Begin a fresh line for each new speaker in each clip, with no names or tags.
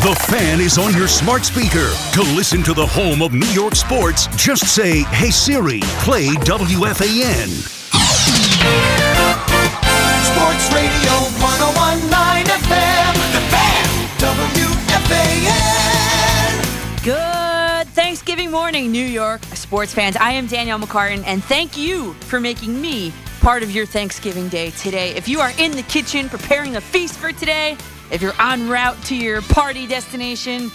The fan is on your smart speaker. To listen to the home of New York sports, just say, Hey Siri, play WFAN.
Sports Radio 1019 FM. The Fan. WFAN.
Good Thanksgiving morning, New York sports fans. I am Danielle McCartan, and thank you for making me part of your Thanksgiving day today. If you are in the kitchen preparing a feast for today, if you're en route to your party destination,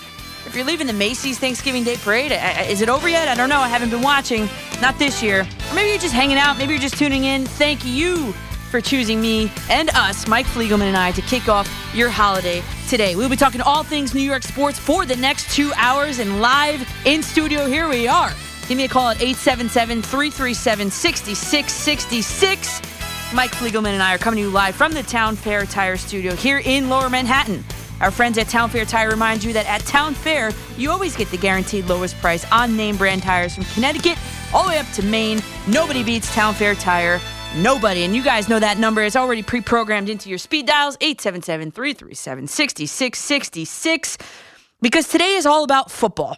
if you're leaving the Macy's Thanksgiving Day Parade, uh, uh, is it over yet? I don't know. I haven't been watching. Not this year. Or maybe you're just hanging out. Maybe you're just tuning in. Thank you for choosing me and us, Mike Fliegelman and I, to kick off your holiday today. We'll be talking all things New York sports for the next two hours and live in studio. Here we are. Give me a call at 877 337 6666. Mike Fliegelman and I are coming to you live from the Town Fair Tire Studio here in Lower Manhattan. Our friends at Town Fair Tire remind you that at Town Fair, you always get the guaranteed lowest price on name brand tires from Connecticut all the way up to Maine. Nobody beats Town Fair Tire. Nobody. And you guys know that number is already pre programmed into your speed dials 877 337 6666. Because today is all about football.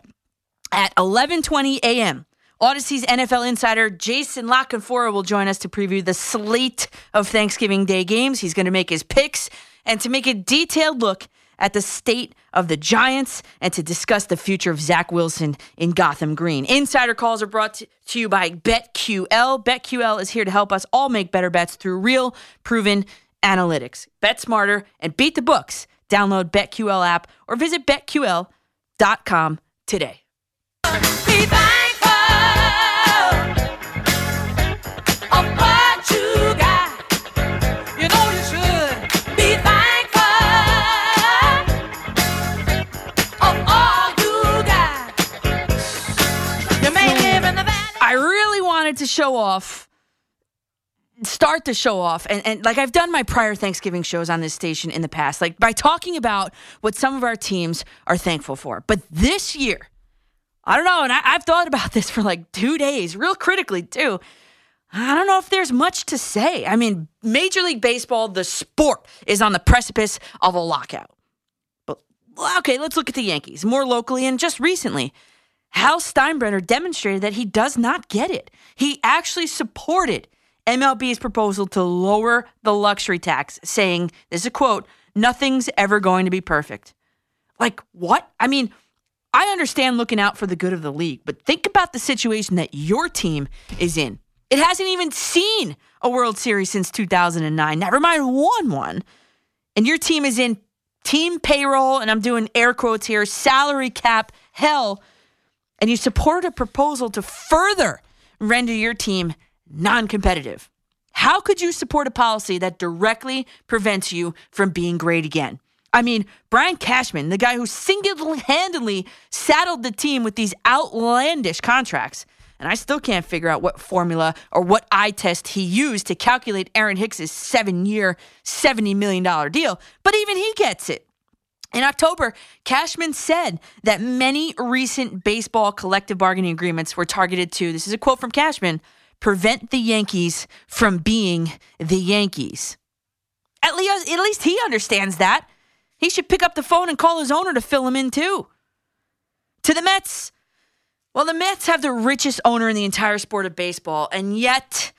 At 11:20 a.m., Audacy's NFL insider Jason La Canfora will join us to preview the slate of Thanksgiving Day games. He's going to make his picks and to make a detailed look at the state of the Giants and to discuss the future of Zach Wilson in Gotham Green. Insider calls are brought to you by BetQL. BetQL is here to help us all make better bets through real, proven analytics. Bet smarter and beat the books. Download BetQL app or visit betql.com today. Wanted to show off, start the show off, and, and like I've done my prior Thanksgiving shows on this station in the past, like by talking about what some of our teams are thankful for. But this year, I don't know, and I, I've thought about this for like two days, real critically too. I don't know if there's much to say. I mean, Major League Baseball, the sport, is on the precipice of a lockout. But okay, let's look at the Yankees more locally and just recently. Hal Steinbrenner demonstrated that he does not get it. He actually supported MLB's proposal to lower the luxury tax, saying, this is a quote, nothing's ever going to be perfect. Like, what? I mean, I understand looking out for the good of the league, but think about the situation that your team is in. It hasn't even seen a World Series since 2009, never mind won one. And your team is in team payroll, and I'm doing air quotes here, salary cap hell, and you support a proposal to further render your team non competitive. How could you support a policy that directly prevents you from being great again? I mean, Brian Cashman, the guy who single handedly saddled the team with these outlandish contracts, and I still can't figure out what formula or what eye test he used to calculate Aaron Hicks's seven year, $70 million deal, but even he gets it. In October, Cashman said that many recent baseball collective bargaining agreements were targeted to, this is a quote from Cashman, prevent the Yankees from being the Yankees. At least, at least he understands that. He should pick up the phone and call his owner to fill him in too. To the Mets. Well, the Mets have the richest owner in the entire sport of baseball, and yet,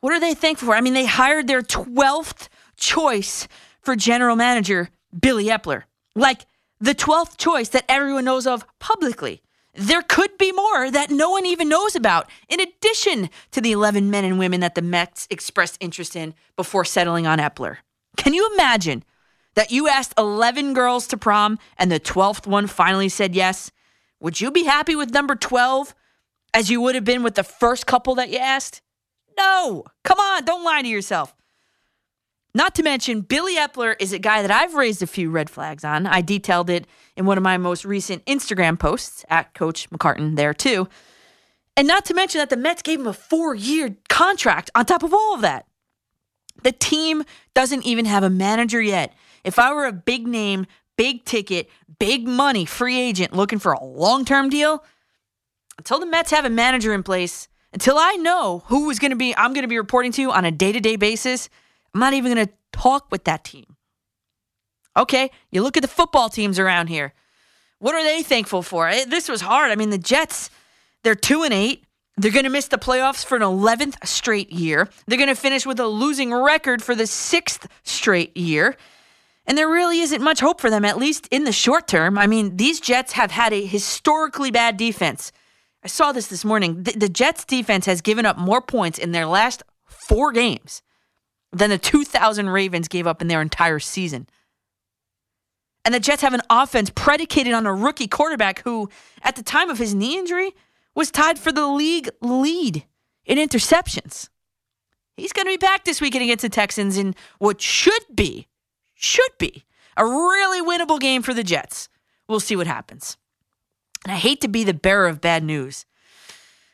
what are they thankful for? I mean, they hired their 12th choice for general manager, Billy Eppler. Like the 12th choice that everyone knows of publicly. There could be more that no one even knows about, in addition to the 11 men and women that the Mets expressed interest in before settling on Eppler. Can you imagine that you asked 11 girls to prom and the 12th one finally said yes? Would you be happy with number 12 as you would have been with the first couple that you asked? No. Come on, don't lie to yourself. Not to mention, Billy Eppler is a guy that I've raised a few red flags on. I detailed it in one of my most recent Instagram posts at Coach McCartan there too. And not to mention that the Mets gave him a four year contract on top of all of that. The team doesn't even have a manager yet. If I were a big name, big ticket, big money free agent looking for a long term deal, until the Mets have a manager in place, until I know who is going to be, I'm going to be reporting to on a day to day basis, I'm not even going to talk with that team. Okay, you look at the football teams around here. What are they thankful for? Eh, This was hard. I mean, the Jets, they're two and eight. They're going to miss the playoffs for an 11th straight year. They're going to finish with a losing record for the sixth straight year. And there really isn't much hope for them, at least in the short term. I mean, these Jets have had a historically bad defense. I saw this this morning. The, the Jets defense has given up more points in their last four games than the 2000 Ravens gave up in their entire season. And the Jets have an offense predicated on a rookie quarterback who, at the time of his knee injury, was tied for the league lead in interceptions. He's going to be back this weekend against the Texans in what should be, should be a really winnable game for the Jets. We'll see what happens. And I hate to be the bearer of bad news,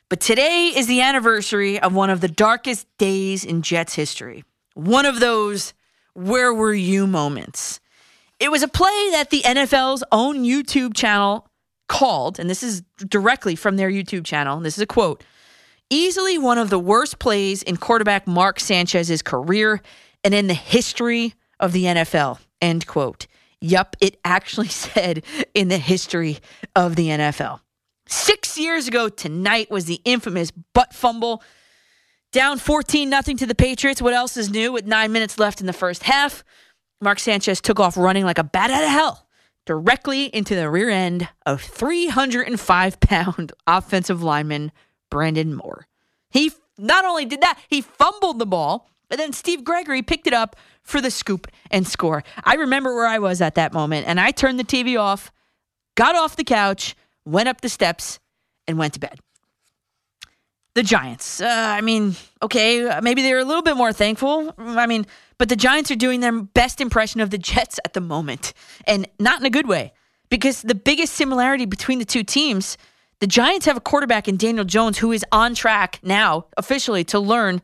but today is the anniversary of one of the darkest days in Jets history. One of those where were you moments. It was a play that the NFL's own YouTube channel called, and this is directly from their YouTube channel. This is a quote easily one of the worst plays in quarterback Mark Sanchez's career and in the history of the NFL. End quote. Yup, it actually said in the history of the NFL. Six years ago tonight was the infamous butt fumble. Down 14 nothing to the Patriots. What else is new? With nine minutes left in the first half, Mark Sanchez took off running like a bat out of hell directly into the rear end of 305 pound offensive lineman Brandon Moore. He not only did that, he fumbled the ball, and then Steve Gregory picked it up for the scoop and score. I remember where I was at that moment, and I turned the TV off, got off the couch, went up the steps, and went to bed. The Giants. Uh, I mean, okay, maybe they're a little bit more thankful. I mean, but the Giants are doing their best impression of the Jets at the moment, and not in a good way. Because the biggest similarity between the two teams, the Giants have a quarterback in Daniel Jones who is on track now, officially, to learn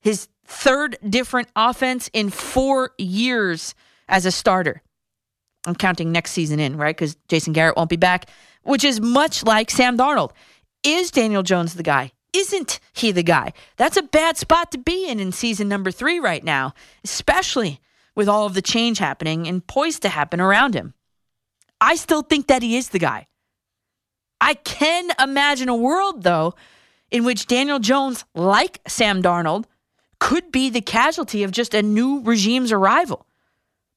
his third different offense in four years as a starter. I'm counting next season in, right? Because Jason Garrett won't be back, which is much like Sam Darnold. Is Daniel Jones the guy? Isn't he the guy? That's a bad spot to be in in season number three right now, especially with all of the change happening and poised to happen around him. I still think that he is the guy. I can imagine a world, though, in which Daniel Jones, like Sam Darnold, could be the casualty of just a new regime's arrival.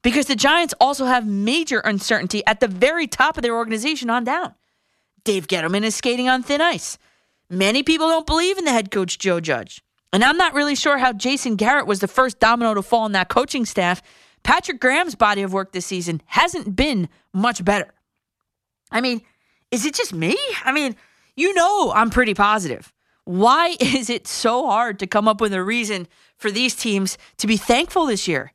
Because the Giants also have major uncertainty at the very top of their organization on down. Dave Gettleman is skating on thin ice. Many people don't believe in the head coach, Joe Judge. And I'm not really sure how Jason Garrett was the first domino to fall in that coaching staff. Patrick Graham's body of work this season hasn't been much better. I mean, is it just me? I mean, you know I'm pretty positive. Why is it so hard to come up with a reason for these teams to be thankful this year?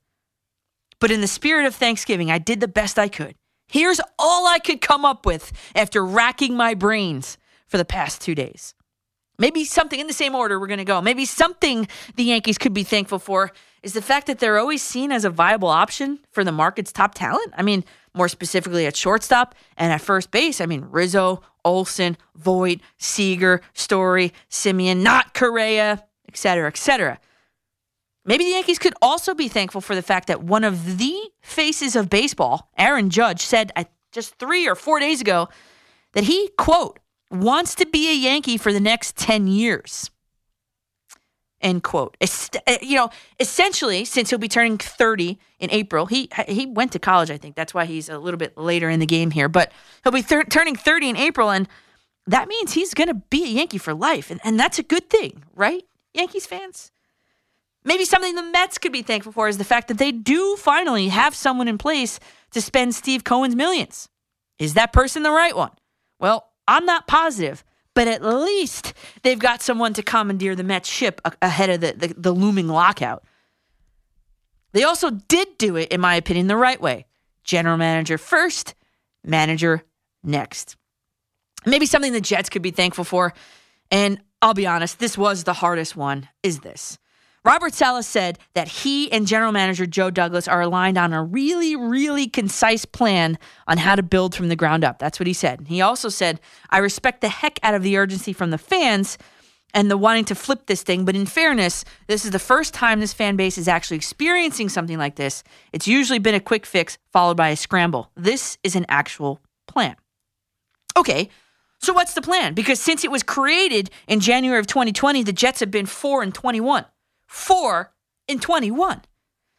But in the spirit of Thanksgiving, I did the best I could. Here's all I could come up with after racking my brains for the past two days. Maybe something in the same order we're going to go. Maybe something the Yankees could be thankful for is the fact that they're always seen as a viable option for the market's top talent. I mean, more specifically at shortstop and at first base. I mean, Rizzo, Olson, Voigt, Seager, Story, Semien, not Correa, et cetera, et cetera. Maybe the Yankees could also be thankful for the fact that one of the faces of baseball, Aaron Judge, said just three or four days ago that he, quote, wants to be a Yankee for the next 10 years. End quote. Uh, You know, essentially, since he'll be turning 30 in April, he he went to college, I think. That's why he's a little bit later in the game here. But he'll be thir- turning 30 in April, and that means he's going to be a Yankee for life. And, and that's a good thing, right, Yankees fans? Maybe something the Mets could be thankful for is the fact that they do finally have someone in place to spend Steve Cohen's millions. Is that person the right one? Well, I'm not positive, but at least they've got someone to commandeer the Mets ship ahead of the, the, the looming lockout. They also did do it, in my opinion, the right way. General manager first, manager next. Maybe something the Jets could be thankful for. And I'll be honest, this was the hardest one, is this. Robert Saleh said that he and general manager Joe Douglas are aligned on a really, really concise plan on how to build from the ground up. That's what he said. He also said, I respect the heck out of the urgency from the fans and the wanting to flip this thing, but in fairness, this is the first time this fan base is actually experiencing something like this. It's usually been a quick fix followed by a scramble. This is an actual plan. Okay, so what's the plan? Because since it was created in January of 2020, the Jets have been 4 and 21. 4 and 21.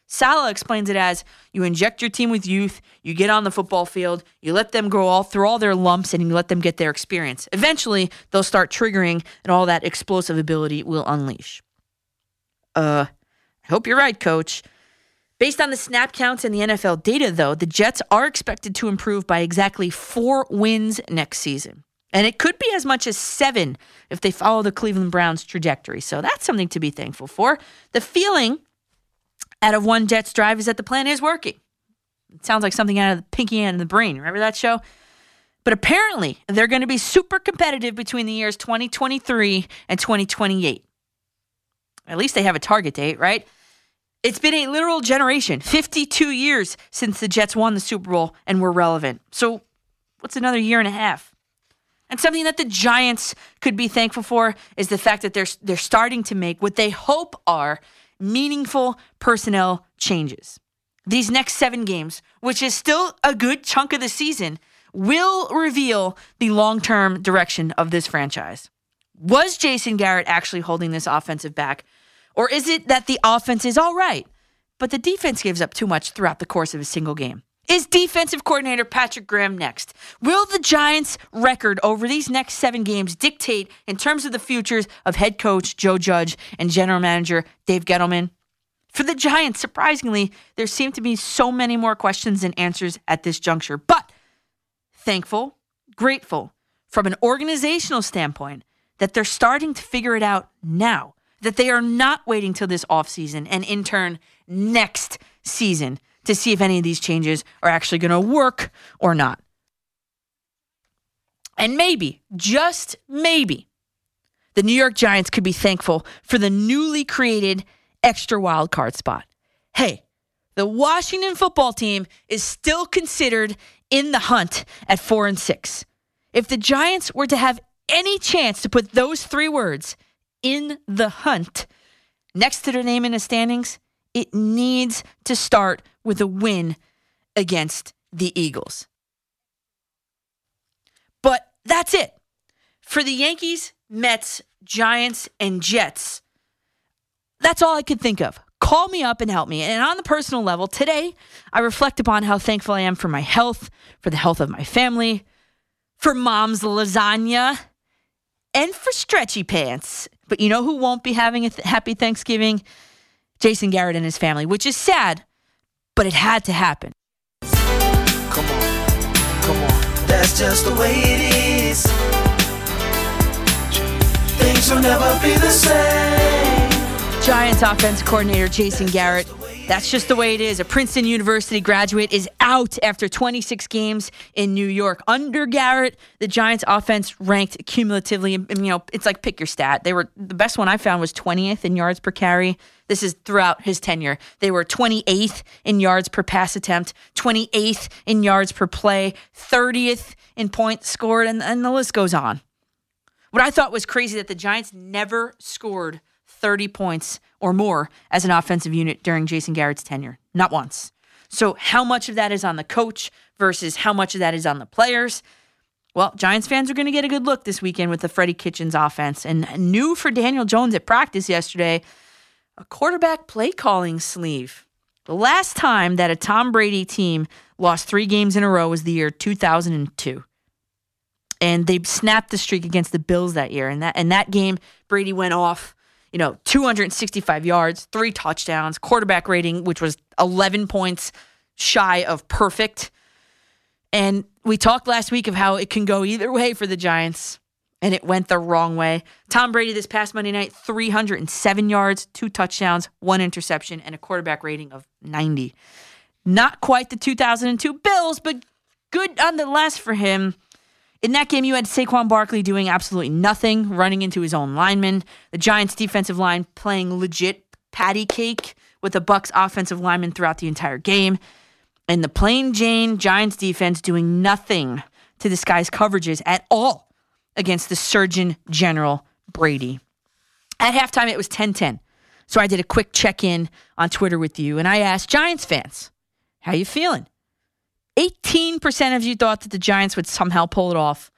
Saleh explains it as you inject your team with youth, you get on the football field, you let them grow all through all their lumps, and you let them get their experience. Eventually, they'll start triggering, and all that explosive ability will unleash. Uh, I hope you're right, coach. Based on the snap counts and the NFL data, though, the Jets are expected to improve by exactly four wins next season. And it could be as much as seven if they follow the Cleveland Browns trajectory. So that's something to be thankful for. The feeling out of one Jets drive is that the plan is working. It sounds like something out of the Pinky and the Brain. Remember that show? But apparently, they're going to be super competitive between the years 2023 and 2028. At least they have a target date, right? It's been a literal generation, 52 years since the Jets won the Super Bowl and were relevant. So, what's another year and a half? And something that the Giants could be thankful for is the fact that they're they're starting to make what they hope are meaningful personnel changes. These next 7 games, which is still a good chunk of the season, will reveal the long-term direction of this franchise. Was Jason Garrett actually holding this offensive back or is it that the offense is all right, but the defense gives up too much throughout the course of a single game? Is defensive coordinator Patrick Graham next? Will the Giants' record over these next seven games dictate in terms of the futures of head coach Joe Judge and general manager Dave Gettleman? For the Giants, surprisingly, there seem to be so many more questions than answers at this juncture. But thankful, grateful from an organizational standpoint that they're starting to figure it out now that they are not waiting till this offseason and in turn next season to see if any of these changes are actually going to work or not. And maybe, just maybe, the New York Giants could be thankful for the newly created extra wild card spot. Hey, the Washington football team is still considered in the hunt at 4 and 6. If the Giants were to have any chance to put those three words in the hunt next to their name in the standings, it needs to start with a win against the Eagles. But that's it. For the Yankees, Mets, Giants, and Jets, that's all I could think of. Call me up and help me. And on the personal level, today I reflect upon how thankful I am for my health, for the health of my family, for mom's lasagna, and for stretchy pants. But you know who won't be having a th- happy Thanksgiving? Jason Garrett and his family, which is sad, but it had to happen.
Come on, come on. That's just the way it is. Things will never be the same.
Giants offense coordinator Jason Garrett. That's just the way it is. A Princeton University graduate is out after 26 games in New York. Under Garrett, the Giants offense ranked cumulatively, you know, it's like pick your stat. They were the best one I found was 20th in yards per carry. This is throughout his tenure. They were 28th in yards per pass attempt, 28th in yards per play, 30th in points scored, and, and the list goes on. What I thought was crazy that the Giants never scored 30 points or more as an offensive unit during Jason Garrett's tenure. Not once. So, how much of that is on the coach versus how much of that is on the players? Well, Giants fans are going to get a good look this weekend with the Freddie Kitchens offense. And new for Daniel Jones at practice yesterday a quarterback play calling sleeve. The last time that a Tom Brady team lost three games in a row was the year 2002 and they snapped the streak against the Bills that year. And that and that game, Brady went off you know, 265 yards, three touchdowns, quarterback rating, which was 11 points shy of perfect. And we talked last week of how it can go either way for the Giants, and it went the wrong way. Tom Brady this past Monday night, 307 yards, two touchdowns, one interception, and a quarterback rating of 90. Not quite the 2002 Bills, but good nonetheless for him. In that game, you had Saquon Barkley doing absolutely nothing, running into his own lineman. The Giants' defensive line playing legit patty cake with the Bucs' offensive lineman throughout the entire game. And the plain Jane Giants defense doing nothing to disguise coverages at all against the Surgeon General Brady. At halftime, it was 10 10. So I did a quick check in on Twitter with you, and I asked Giants fans, how you feeling? 18% of you thought that the Giants would somehow pull it off.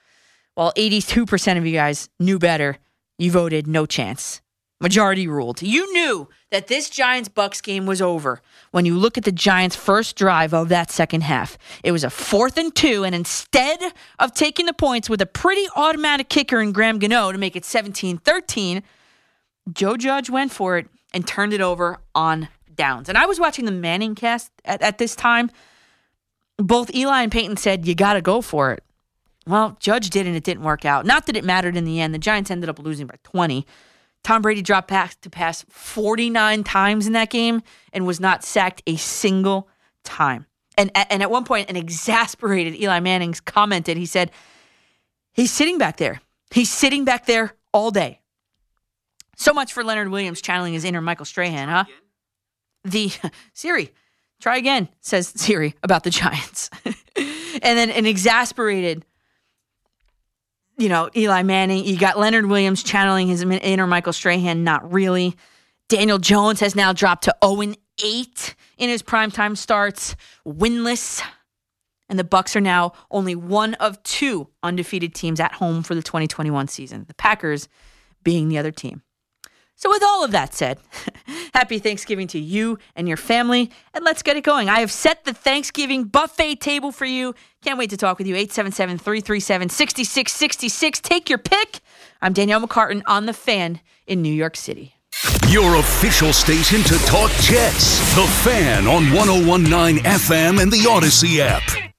while 82% of you guys knew better, you voted no chance. Majority ruled. You knew that this Giants Bucs game was over when you look at the Giants' first drive of that second half. It was a fourth and two, and instead of taking the points with a pretty automatic kicker in Graham Gano to make it 17 13, Joe Judge went for it and turned it over on downs. And I was watching the Manning cast at, at this time. Both Eli and Peyton said, You got to go for it. Well, Judge did, and it didn't work out. Not that it mattered in the end. The Giants ended up losing by 20. Tom Brady dropped back to pass 49 times in that game and was not sacked a single time. And, and at one point, an exasperated Eli Manning's commented, he said, He's sitting back there. He's sitting back there all day. So much for Leonard Williams channeling his inner Michael Strahan, huh? The Siri, try again, says Siri about the Giants. and then an exasperated you know, Eli Manning. You got Leonard Williams channeling his inner Michael Strahan. Not really. Daniel Jones has now dropped to 0 8 in his primetime starts, winless. And the Bucs are now only one of two undefeated teams at home for the 2021 season. The Packers being the other team. So, with all of that said, happy Thanksgiving to you and your family, and let's get it going. I have set the Thanksgiving buffet table for you. Can't wait to talk with you. 877 337 6666. Take your pick. I'm Danielle McCartan on The Fan in New York City.
Your official station to talk Jets. The Fan on 1019 FM and the Audacy app.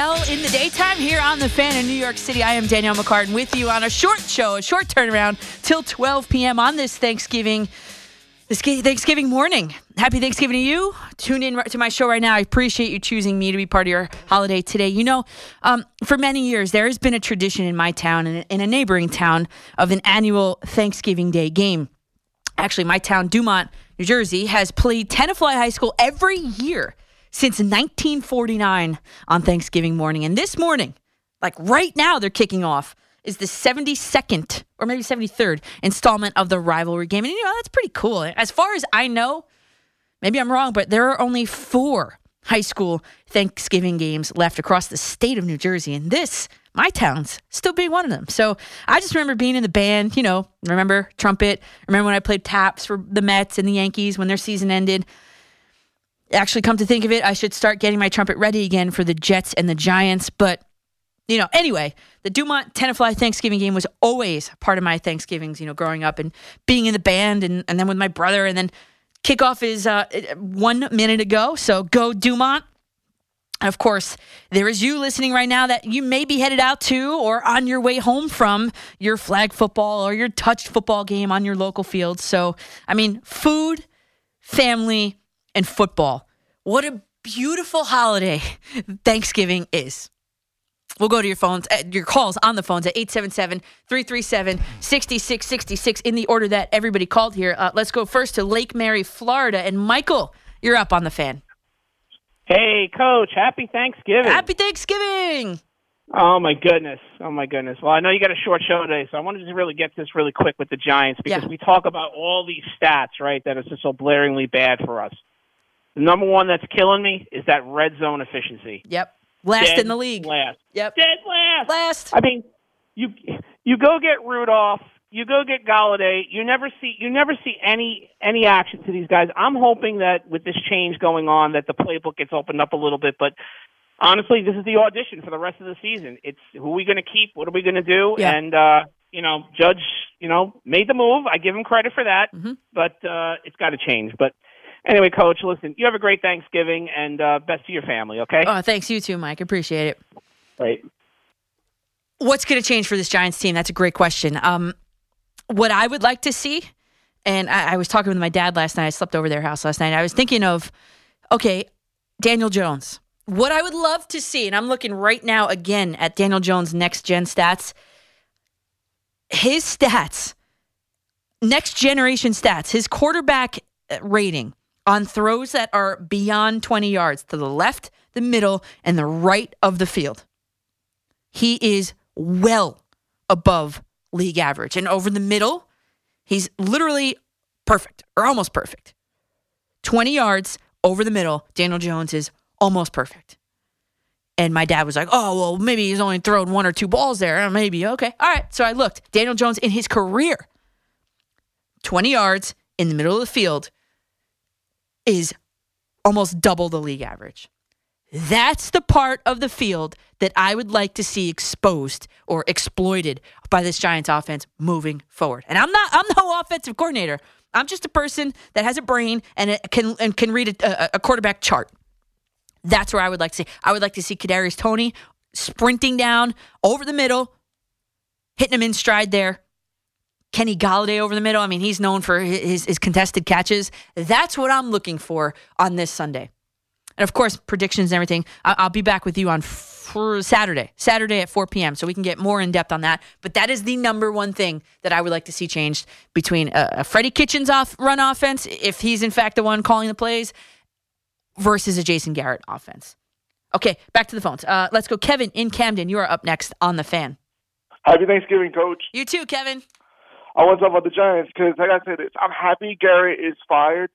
Danielle in the daytime here on the fan in New York City. I am Danielle McCartan with you on a short show, a short turnaround till 12 p.m. on this Thanksgiving. This Thanksgiving morning. Happy Thanksgiving to you. Tune in to my show right now. I appreciate you choosing me to be part of your holiday today. You know, um, for many years, there has been a tradition in my town and in a neighboring town of an annual Thanksgiving Day game. Actually, my town, Dumont, New Jersey, has played Tenafly High School every year since 1949 on Thanksgiving morning. And this morning, like right now, they're kicking off is the 72nd or maybe 73rd installment of the rivalry game. And you know, that's pretty cool. As far as I know, maybe I'm wrong, but there are only four high school Thanksgiving games left across the state of New Jersey. And this, my town's still being one of them. So I just remember being in the band, you know, remember trumpet, remember when I played taps for the Mets and the Yankees when their season ended. Actually, come to think of it, I should start getting my trumpet ready again for the Jets and the Giants. But you know, anyway, the Dumont Tenafly Thanksgiving game was always part of my Thanksgivings, you know, growing up and being in the band and, and then with my brother. And then kickoff is uh, one minute ago. So go Dumont. And of course, there is you listening right now that you may be headed out to or on your way home from your flag football or your touch football game on your local field. So, I mean, food, family, and football. What a beautiful holiday Thanksgiving is. We'll go to your phones, uh, your calls on the phones at 877-337-6666 in the order that everybody called here. Uh, let's go first to Lake Mary, Florida. And Michael, you're up on the fan.
Hey, Coach. Happy Thanksgiving.
Happy Thanksgiving.
Oh, my goodness. Oh, my goodness. Well, I know you got a short show today, so I wanted to really get this really quick with the Giants because
Yeah.
we talk about all these stats, right, that is just so blaringly bad for us. The number one that's killing me is that red zone efficiency.
Yep. Last
Dead
in the league.
Last.
Yep.
Dead last.
Last.
I mean, you you go get Rudolph, you go get Golladay. You never see you never see any any action to these guys. I'm hoping that with this change going on, that the playbook gets opened up a little bit. But honestly, this is the audition for the rest of the season. It's who are we going to keep? What are we going to do?
Yeah.
And uh, you know, Judge, you know, made the move. I give him credit for that.
Mhm.
But uh, it's got to change. But anyway, Coach, listen, you have a great Thanksgiving and uh, best to your family. Okay.
Oh, thanks. You too, Mike. Appreciate it.
Right.
What's going to change for this Giants team? That's a great question. Um, what I would like to see, and I, I was talking with my dad last night. I slept over their house last night. I was thinking of, okay, Daniel Jones. What I would love to see, and I'm looking right now again at Daniel Jones' next gen stats. His stats, next generation stats, his quarterback uh, rating on throws that are beyond 20 yards to the left, the middle, and the right of the field. He is well above league average. And over the middle, He's literally perfect or almost perfect. 20 yards over the middle. Daniel Jones is almost perfect. And my dad was like, oh, well, maybe he's only thrown one or two balls there. Maybe. Okay. All right. So I looked. Daniel Jones in his career, 20 yards in the middle of the field is almost double the league average. That's the part of the field that I would like to see exposed or exploited by this Giants offense moving forward. And I'm not I'm no offensive coordinator. I'm just a person that has a brain and can and can read a, a, a quarterback chart. That's where I would like to see. I would like to see Kadarius Toney sprinting down over the middle, hitting him in stride there. Kenny Golladay over the middle. I mean, he's known for his, his contested catches. That's what I'm looking for on this Sunday. And of course, predictions and everything. I'll be back with you on fr- Saturday, Saturday at 4 p.m. So we can get more in depth on that. But that is the number one thing that I would like to see changed between a, a Freddie Kitchens off run offense, if he's in fact the one calling the plays, versus a Jason Garrett offense. Okay, back to the phones. Uh, let's go. Kevin in Camden, you are up next on the fan.
Happy Thanksgiving, Coach.
You too, Kevin.
I want to talk about the Giants because, like I said, I'm happy Garrett is fired.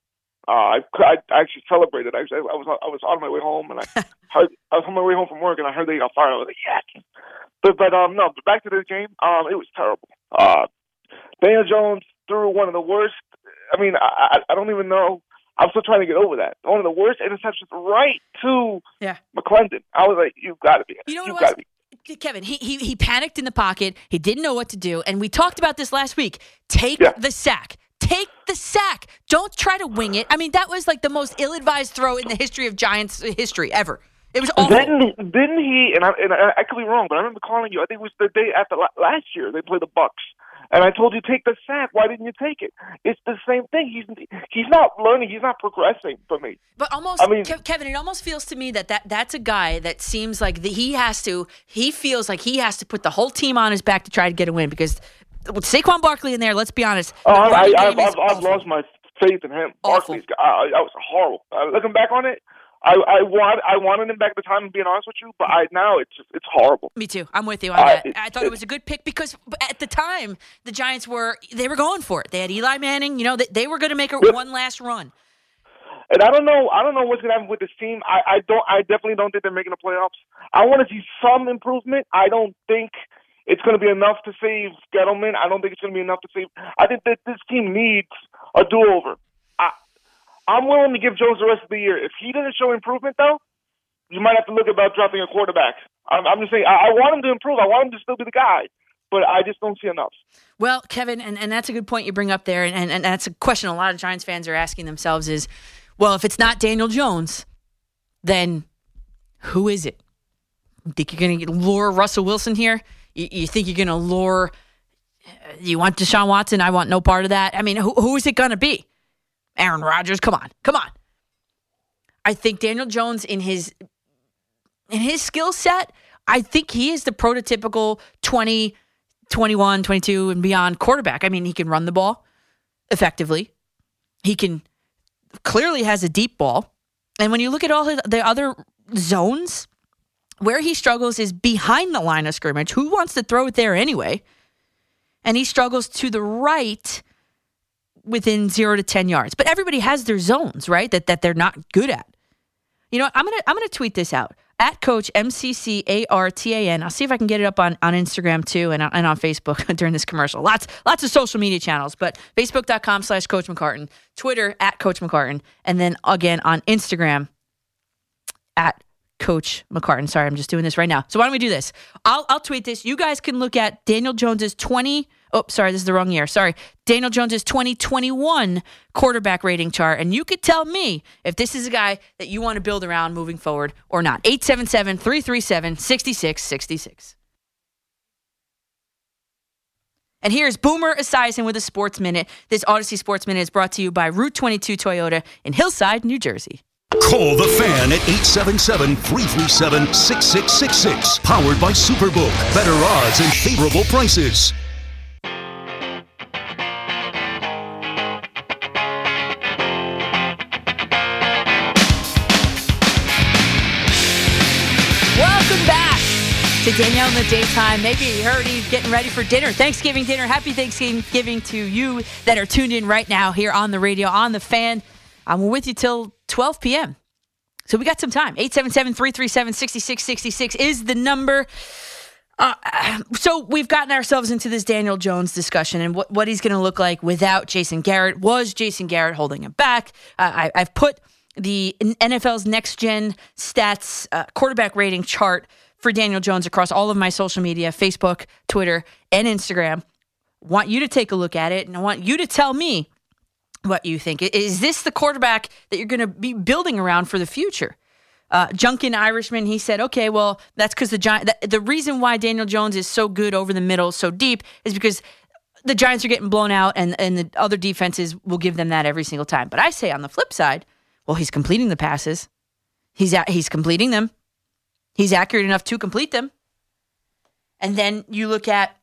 Uh, I, I actually celebrated. Actually, I was I was on my way home and I heard I was on my way home from work and I heard they got fired. I was like, yes. But but um no, but back to this game. Um, it was terrible. Uh, Daniel Jones threw one of the worst. I mean, I I, I don't even know. I'm still trying to get over that. One of the worst interceptions right to
Yeah.
McClendon. I was like, you've got to be.
You know what
you've
it
got
was?
to be.
Kevin, he, he he panicked in the pocket. He didn't know what to do, and we talked about this last week. Take
Yeah.
the sack. Take the sack. Don't try to wing it. I mean, that was like the most ill-advised throw in the history of Giants history ever. It was awful.
Didn't didn't he? And I and I, I could be wrong, but I remember calling you. I think it was the day after last year they played the Bucs, and I told you take the sack. Why didn't you take it? It's the same thing. He's he's not learning. He's not progressing for me.
But almost,
I mean-
Kev- Kevin, it almost feels to me that, that that's a guy that seems like the, he has to, he feels like he has to put the whole team on his back to try to get a win because with Saquon Barkley in there, let's be honest. The
I, I, I've, I've lost my faith in him.
Awful.
Barkley's, I, I was horrible. Uh, looking back on it, I I want I wanted him back at the time. Being honest with you, but I now it's just, it's horrible.
Me too. I'm with you on
Uh,
that. I thought it was a good pick because at the time the Giants were they were going for it. They had Eli Manning. You know they, they were going to make a one last run.
And I don't know. I don't know what's gonna happen with this team. I, I don't. I definitely don't think they're making the playoffs. I want to see some improvement. I don't think it's gonna be enough to save Gettleman. I don't think it's gonna be enough to save. I think that this team needs a do-over. I'm willing to give Jones the rest of the year. If he doesn't show improvement, though, you might have to look about dropping a quarterback. I'm, I'm just saying. I, I want him to improve. I want him to still be the guy, but I just don't see enough.
Well, Kevin, and, and that's a good point you bring up there, and, and, and that's a question a lot of Giants fans are asking themselves is, well, if it's not Daniel Jones, then who is it? Think you're going to lure Russell Wilson here? You, you think you're going to lure? You want Deshaun Watson? I want no part of that. I mean, who, who is it going to be? Aaron Rodgers? Come on, come on. I think Daniel Jones in his in his skill set, I think he is the prototypical 20, 21, 22 and beyond quarterback. I mean, he can run the ball effectively. He can clearly has a deep ball. And when you look at all his, the other zones, where he struggles is behind the line of scrimmage. Who wants to throw it there anyway? And he struggles to the right within zero to 10 yards. But everybody has their zones, right? That, that they're not good at. You know. I'm gonna I'm gonna tweet this out at Coach M C C A R T A N. I'll see if I can get it up on, on Instagram too and and on Facebook during this commercial. Lots lots of social media channels, but Facebook.com slash Coach McCartan, Twitter at Coach McCartan, and then again on Instagram at Coach McCartan. Sorry, I'm just doing this right now. So why don't we do this? I'll I'll tweet this. You guys can look at Daniel Jones's 20. Oh, sorry, this is the wrong year. Sorry. Daniel Jones's 2021 quarterback rating chart, and you could tell me if this is a guy that you want to build around moving forward or not. 877 337 6666. And here's Boomer Esiason with a Sports Minute. This Audacy Sports Minute is brought to you by Route 22 Toyota in Hillside, New Jersey.
Call the fan at 877 337 6666. Powered by Superbook. Better odds and favorable prices.
Welcome back to Danielle in the daytime. Maybe you heard he's getting ready for dinner, Thanksgiving dinner. Happy Thanksgiving to you that are tuned in right now here on the radio, on the fan. I'm with you till 12 p.m. So we got some time. 877 337 6666 is the number. Uh, so we've gotten ourselves into this Daniel Jones discussion and what, what he's going to look like without Jason Garrett. Was Jason Garrett holding him back? Uh, I, I've put the NFL's next gen stats uh, quarterback rating chart for Daniel Jones across all of my social media Facebook, Twitter, and Instagram. Want you to take a look at it and I want you to tell me what you think. Is this the quarterback that you're going to be building around for the future? Uh, Junkin Irishman, he said, okay, well, that's because the Giant. The, the reason why Daniel Jones is so good over the middle, so deep, is because the Giants are getting blown out, and and the other defenses will give them that every single time. But I say on the flip side, well, he's completing the passes. He's at, he's completing them. He's accurate enough to complete them. And then you look at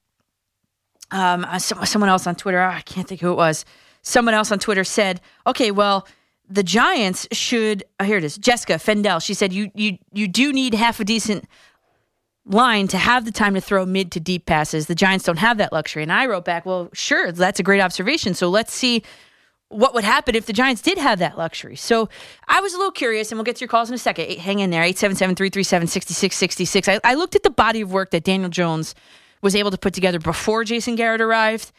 um, uh, someone else on Twitter. I can't think who it was. Someone else on Twitter said, "Okay, well." the Giants should. Oh, here it is. Jessica Fendel. She said you you you do need half a decent line to have the time to throw mid to deep passes. The Giants don't have that luxury. And I wrote back, well, sure, that's a great observation. So let's see what would happen if the Giants did have that luxury. So I was a little curious, and we'll get to your calls in a second. Hang in there, 877 337 6666. I looked at the body of work that Daniel Jones was able to put together before Jason Garrett arrived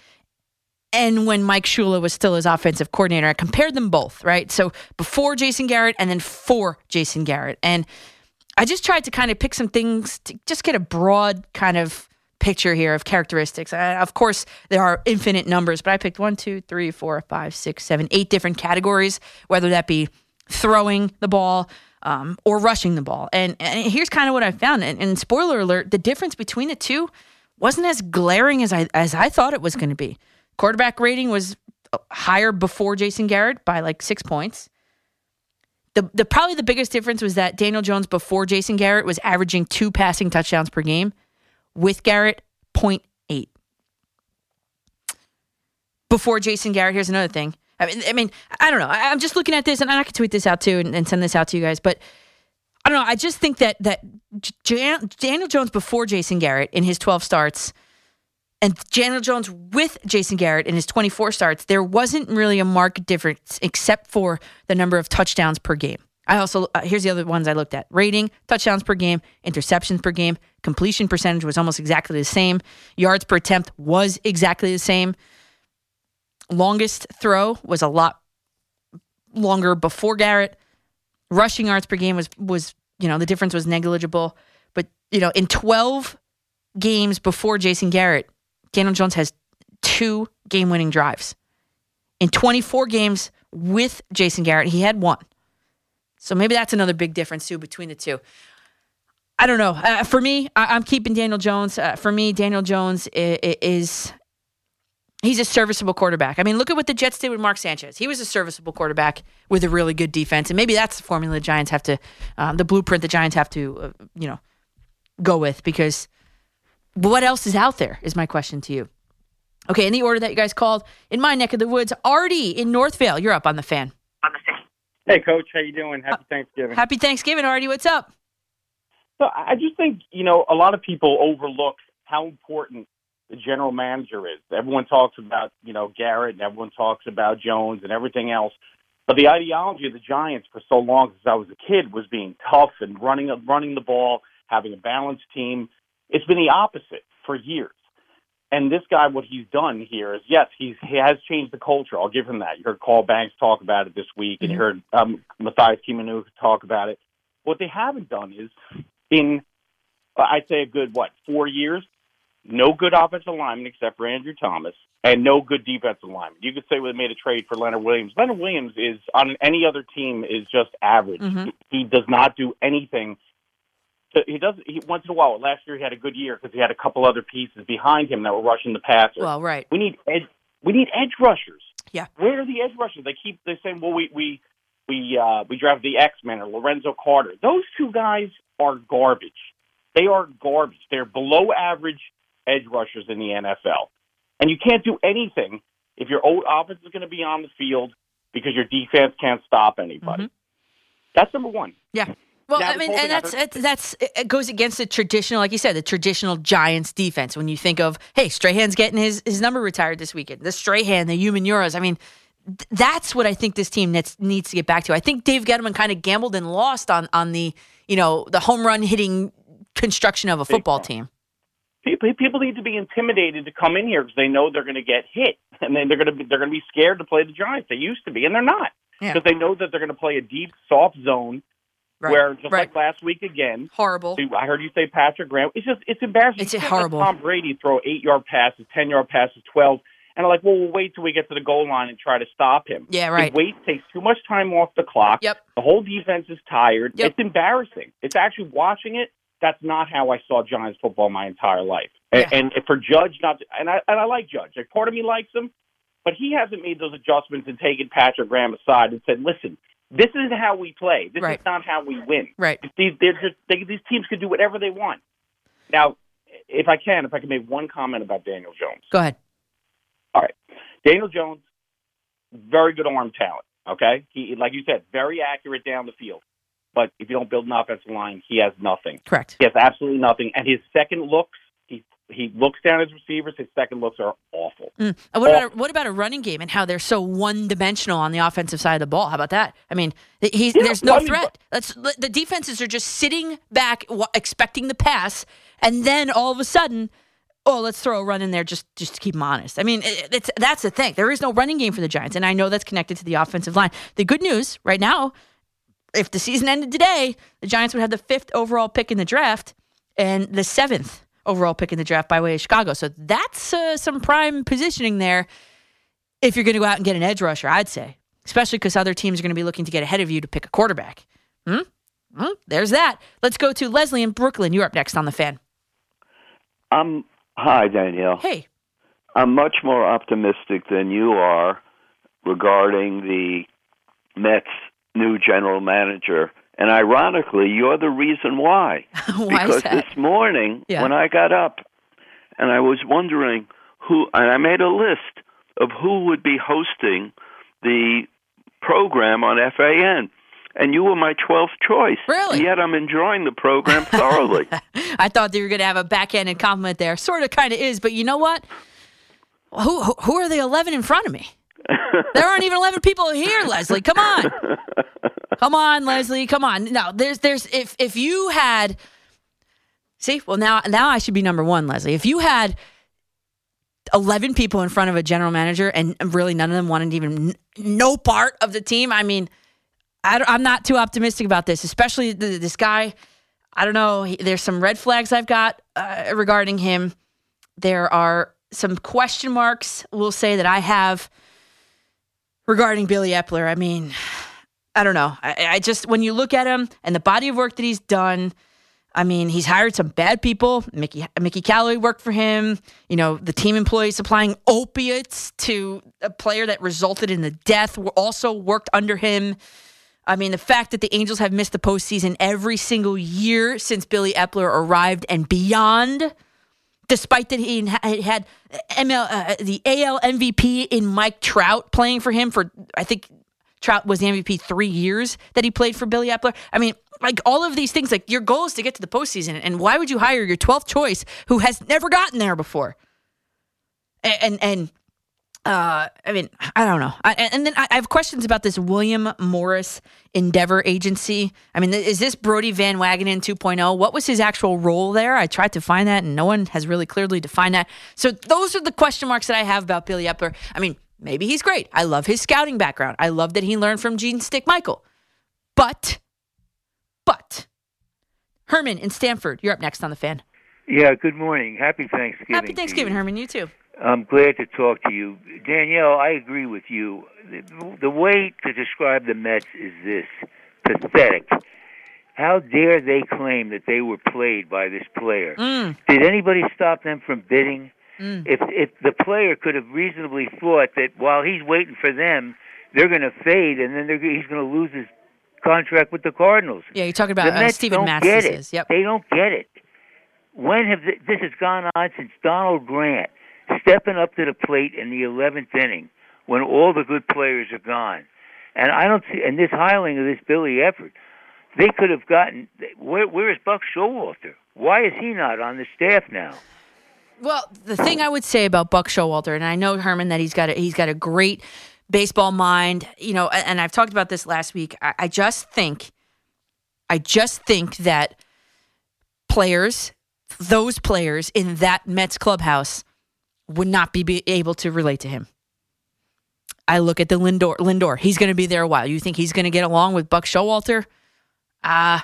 and when Mike Shula was still his offensive coordinator. I compared them both, right? So before Jason Garrett and then for Jason Garrett. And I just tried to kind of pick some things to just get a broad kind of picture here of characteristics. Uh, of course, there are infinite numbers, but I picked one, two, three, four, five, six, seven, eight different categories, whether that be throwing the ball um, or rushing the ball. And, and here's kind of what I found. And, and spoiler alert, the difference between the two wasn't as glaring as I as I thought it was going to be. Quarterback rating was uh, higher before Jason Garrett by like six points. The, the probably the biggest difference was that Daniel Jones before Jason Garrett was averaging two passing touchdowns per game. With Garrett, 0.8. Before Jason Garrett, here's another thing. I mean, I mean, I don't know. I, am just looking at this, and I can tweet this out too and, and, send this out to you guys. But I don't know. I just think that that Daniel Jones before Jason Garrett in his 12 starts and Daniel Jones with Jason Garrett in his 24 starts, there wasn't really a marked difference except for the number of touchdowns per game. I also, uh, here's the other ones I looked at rating, touchdowns per game, interceptions per game, completion percentage was almost exactly the same, yards per attempt was exactly the same. Longest throw was a lot longer before Garrett. Rushing yards per game was, was you know, the difference was negligible. But, you know, in 12 games before Jason Garrett, Daniel Jones has two game winning drives. In 24 games with Jason Garrett, he had one. So maybe that's another big difference too between the two. I don't know. Uh, for me, I- am keeping Daniel Jones. Uh, for me, Daniel Jones is, is he's a serviceable quarterback. I mean, look at what the Jets did with Mark Sanchez. He was a serviceable quarterback with a really good defense, and maybe that's the formula the Giants have to, um, the blueprint the Giants have to, uh, you know, go with because what else is out there? Is my question to you. Okay, in the order that you guys called, in my neck of the woods, Artie in Northvale, you're up on the fan. On the
fan. Hey, Coach, how you doing? Happy Thanksgiving.
Happy Thanksgiving, Artie. What's up?
So I just think you know a lot of people overlook how important the general manager is. Everyone talks about you know Garrett, and everyone talks about Jones and everything else. But the ideology of the Giants for so long, since I was a kid, was being tough and running running the ball, having a balanced team. It's been the opposite for years. And this guy, what he's done here is, yes, he's, he has changed the culture. I'll give him that. You heard Carl Banks talk about it this week, and you mm-hmm. heard um, Mathias Kiwanuka talk about it. What they haven't done is, in I'd say a good what four years, no good offensive lineman except for Andrew Thomas, and no good defensive lineman. You could say we made a trade for Leonard Williams. Leonard Williams is on any other team is just average. Mm-hmm. He does not do anything he does. He once in a while. Last year he had a good year because he had a couple other pieces behind him that were rushing the passer.
Well, right.
We need edge. We need edge rushers.
Yeah.
Where are the edge rushers? They keep they saying, well, we we we uh, we drafted the Ximines or Lorenzo Carter. Those two guys are garbage. They are garbage. They're below average edge rushers in the NFL, and you can't do anything if your old offense is going to be on the field because your defense can't stop anybody. Mm-hmm. That's number one.
Yeah. Well,
Now,
I mean, and that's
heard-
that's it goes against the traditional, like you said, the traditional Giants defense. When you think of, hey, Strahan's getting his his number retired this weekend, the Strahan, the Umenyioras. I mean, th- that's what I think this team needs needs to get back to. I think Dave Gettleman kind of gambled and lost on on the you know the home run hitting construction of a football team.
people people need to be intimidated to come in here because they know they're going to get hit, and then they're going to be they're going to be scared to play the Giants. They used to be, and they're not
Yeah.
because they know that they're going to play a deep, soft zone
Right.
where just
right.
like last week again.
horrible.
I heard you say Patrick Graham. It's just it's embarrassing.
It's horrible.
Tom Brady throw eight yard passes, ten yard passes, twelve, and I'm like, well, we'll wait till we get to the goal line and try to stop him.
Yeah, right.
The wait takes too much time off the clock.
Yep.
The whole defense is tired.
Yep.
It's embarrassing. It's actually watching it. That's not how I saw Giants football my entire life.
Yeah.
And, for Judge not, to, and I and I like Judge. Like part of me likes him, but he hasn't made those adjustments and taken Patrick Graham aside and said, "Listen, this is how we play. This
Right.
is not how we win.
Right.
These they're just they, these teams can do whatever they want." Now, if I can, if I can make one comment about Daniel Jones.
Go ahead.
All right. Daniel Jones, very good arm talent. Okay, he like you said, very accurate down the field. But if you don't build an offensive line, he has nothing.
Correct.
He has absolutely nothing. And his second looks, he looks down his receivers. His second looks are awful.
Mm. What about a, what about a running game and how they're so one dimensional on the offensive side of the ball? How about that? I mean,
Yeah,
there's no
well, I mean,
threat. That's the defenses are just sitting back, expecting the pass, and then all of a sudden, oh, let's throw a run in there just just to keep them honest. I mean, it, it's that's the thing. There is no running game for the Giants, and I know that's connected to the offensive line. The good news right now, if the season ended today, the Giants would have the fifth overall pick in the draft and the seventh overall pick in the draft by way of Chicago. So that's uh, some prime positioning there if you're going to go out and get an edge rusher, I'd say, especially because other teams are going to be looking to get ahead of you to pick a quarterback. Hmm? Hmm? There's that. Let's go to Leslie in Brooklyn. You're up next on the fan.
I'm hi Danielle.
Hey,
I'm much more optimistic than you are regarding the Mets new general manager. And ironically, you're the reason why.
why
because
is that?
this morning
Yeah.
when I got up and I was wondering who and I made a list of who would be hosting the program on FAN. And you were my 12th choice.
Really?
And yet I'm enjoying the program thoroughly.
I thought they were going to have a backhanded compliment there. Sort of, kind of is, but you know what? Who who- who are the 11 in front of me? There aren't even 11 people here, Leslie. Come on. Come on, Leslie. Come on. No, there's there's if if you had See, well now now I should be number 1, Leslie. If you had 11 people in front of a general manager and really none of them wanted even no part of the team, I mean, I I'm not too optimistic about this, especially th- this guy. I don't know. He, there's some red flags I've got uh, regarding him. There are some question marks, we'll say, that I have regarding Billy Eppler. I mean, I don't know. I, I just, when you look at him and the body of work that he's done, I mean, he's hired some bad people. Mickey Mickey Callaway worked for him. You know, the team employees supplying opiates to a player that resulted in the death were also worked under him. I mean, the fact that the Angels have missed the postseason every single year since Billy Eppler arrived and beyond, despite that he had had ML, uh, the AL MVP in Mike Trout playing for him for, I think Trout was the MVP three years that he played for Billy Eppler. I mean, like all of these things, like your goal is to get to the postseason. And why would you hire your 12th choice who has never gotten there before? And, and, and uh, I mean, I don't know. I, and then I I have questions about this William Morris Endeavor Agency. I mean, is this Brodie Van Wagenen 2.0? What was his actual role there? I tried to find that, and no one has really clearly defined that. So those are the question marks that I have about Billy Eppler. I mean, maybe he's great. I love his scouting background. I love that he learned from Gene Stick Michael. But, but, Herman in Stamford, you're up next on the fan.
Yeah, good morning. Happy Thanksgiving.
Happy Thanksgiving. Herman. You too.
I'm glad to talk to you. Danielle, I agree with you. The, the way to describe the Mets is this pathetic. How dare they claim that they were played by this player?
Mm,
Did anybody stop them from bidding?
mm.
If if the player could have reasonably thought that while he's waiting for them, they're going to fade, and then they're, he's going to lose his contract with the Cardinals.
Yeah, you're talking
the
about uh,
Mets
Stephen
don't get it.
Yep.
They don't get it. When have th- this has gone on since Donald Grant stepping up to the plate in the 11th inning when all the good players are gone? And I don't see. And this hiring of this Billy Effort, they could have gotten. Where, where is Buck Showalter? Why is he not on the staff now?
Well, the thing I would say about Buck Showalter, and I know Herman that he's got a, he's got a great baseball mind, you know, and I've talked about this last week. I, I just think, I just think that players, those players in that Mets clubhouse, would not be, be able to relate to him. I look at the Lindor. Lindor, he's going to be there a while. You think he's going to get along with Buck Showalter? Uh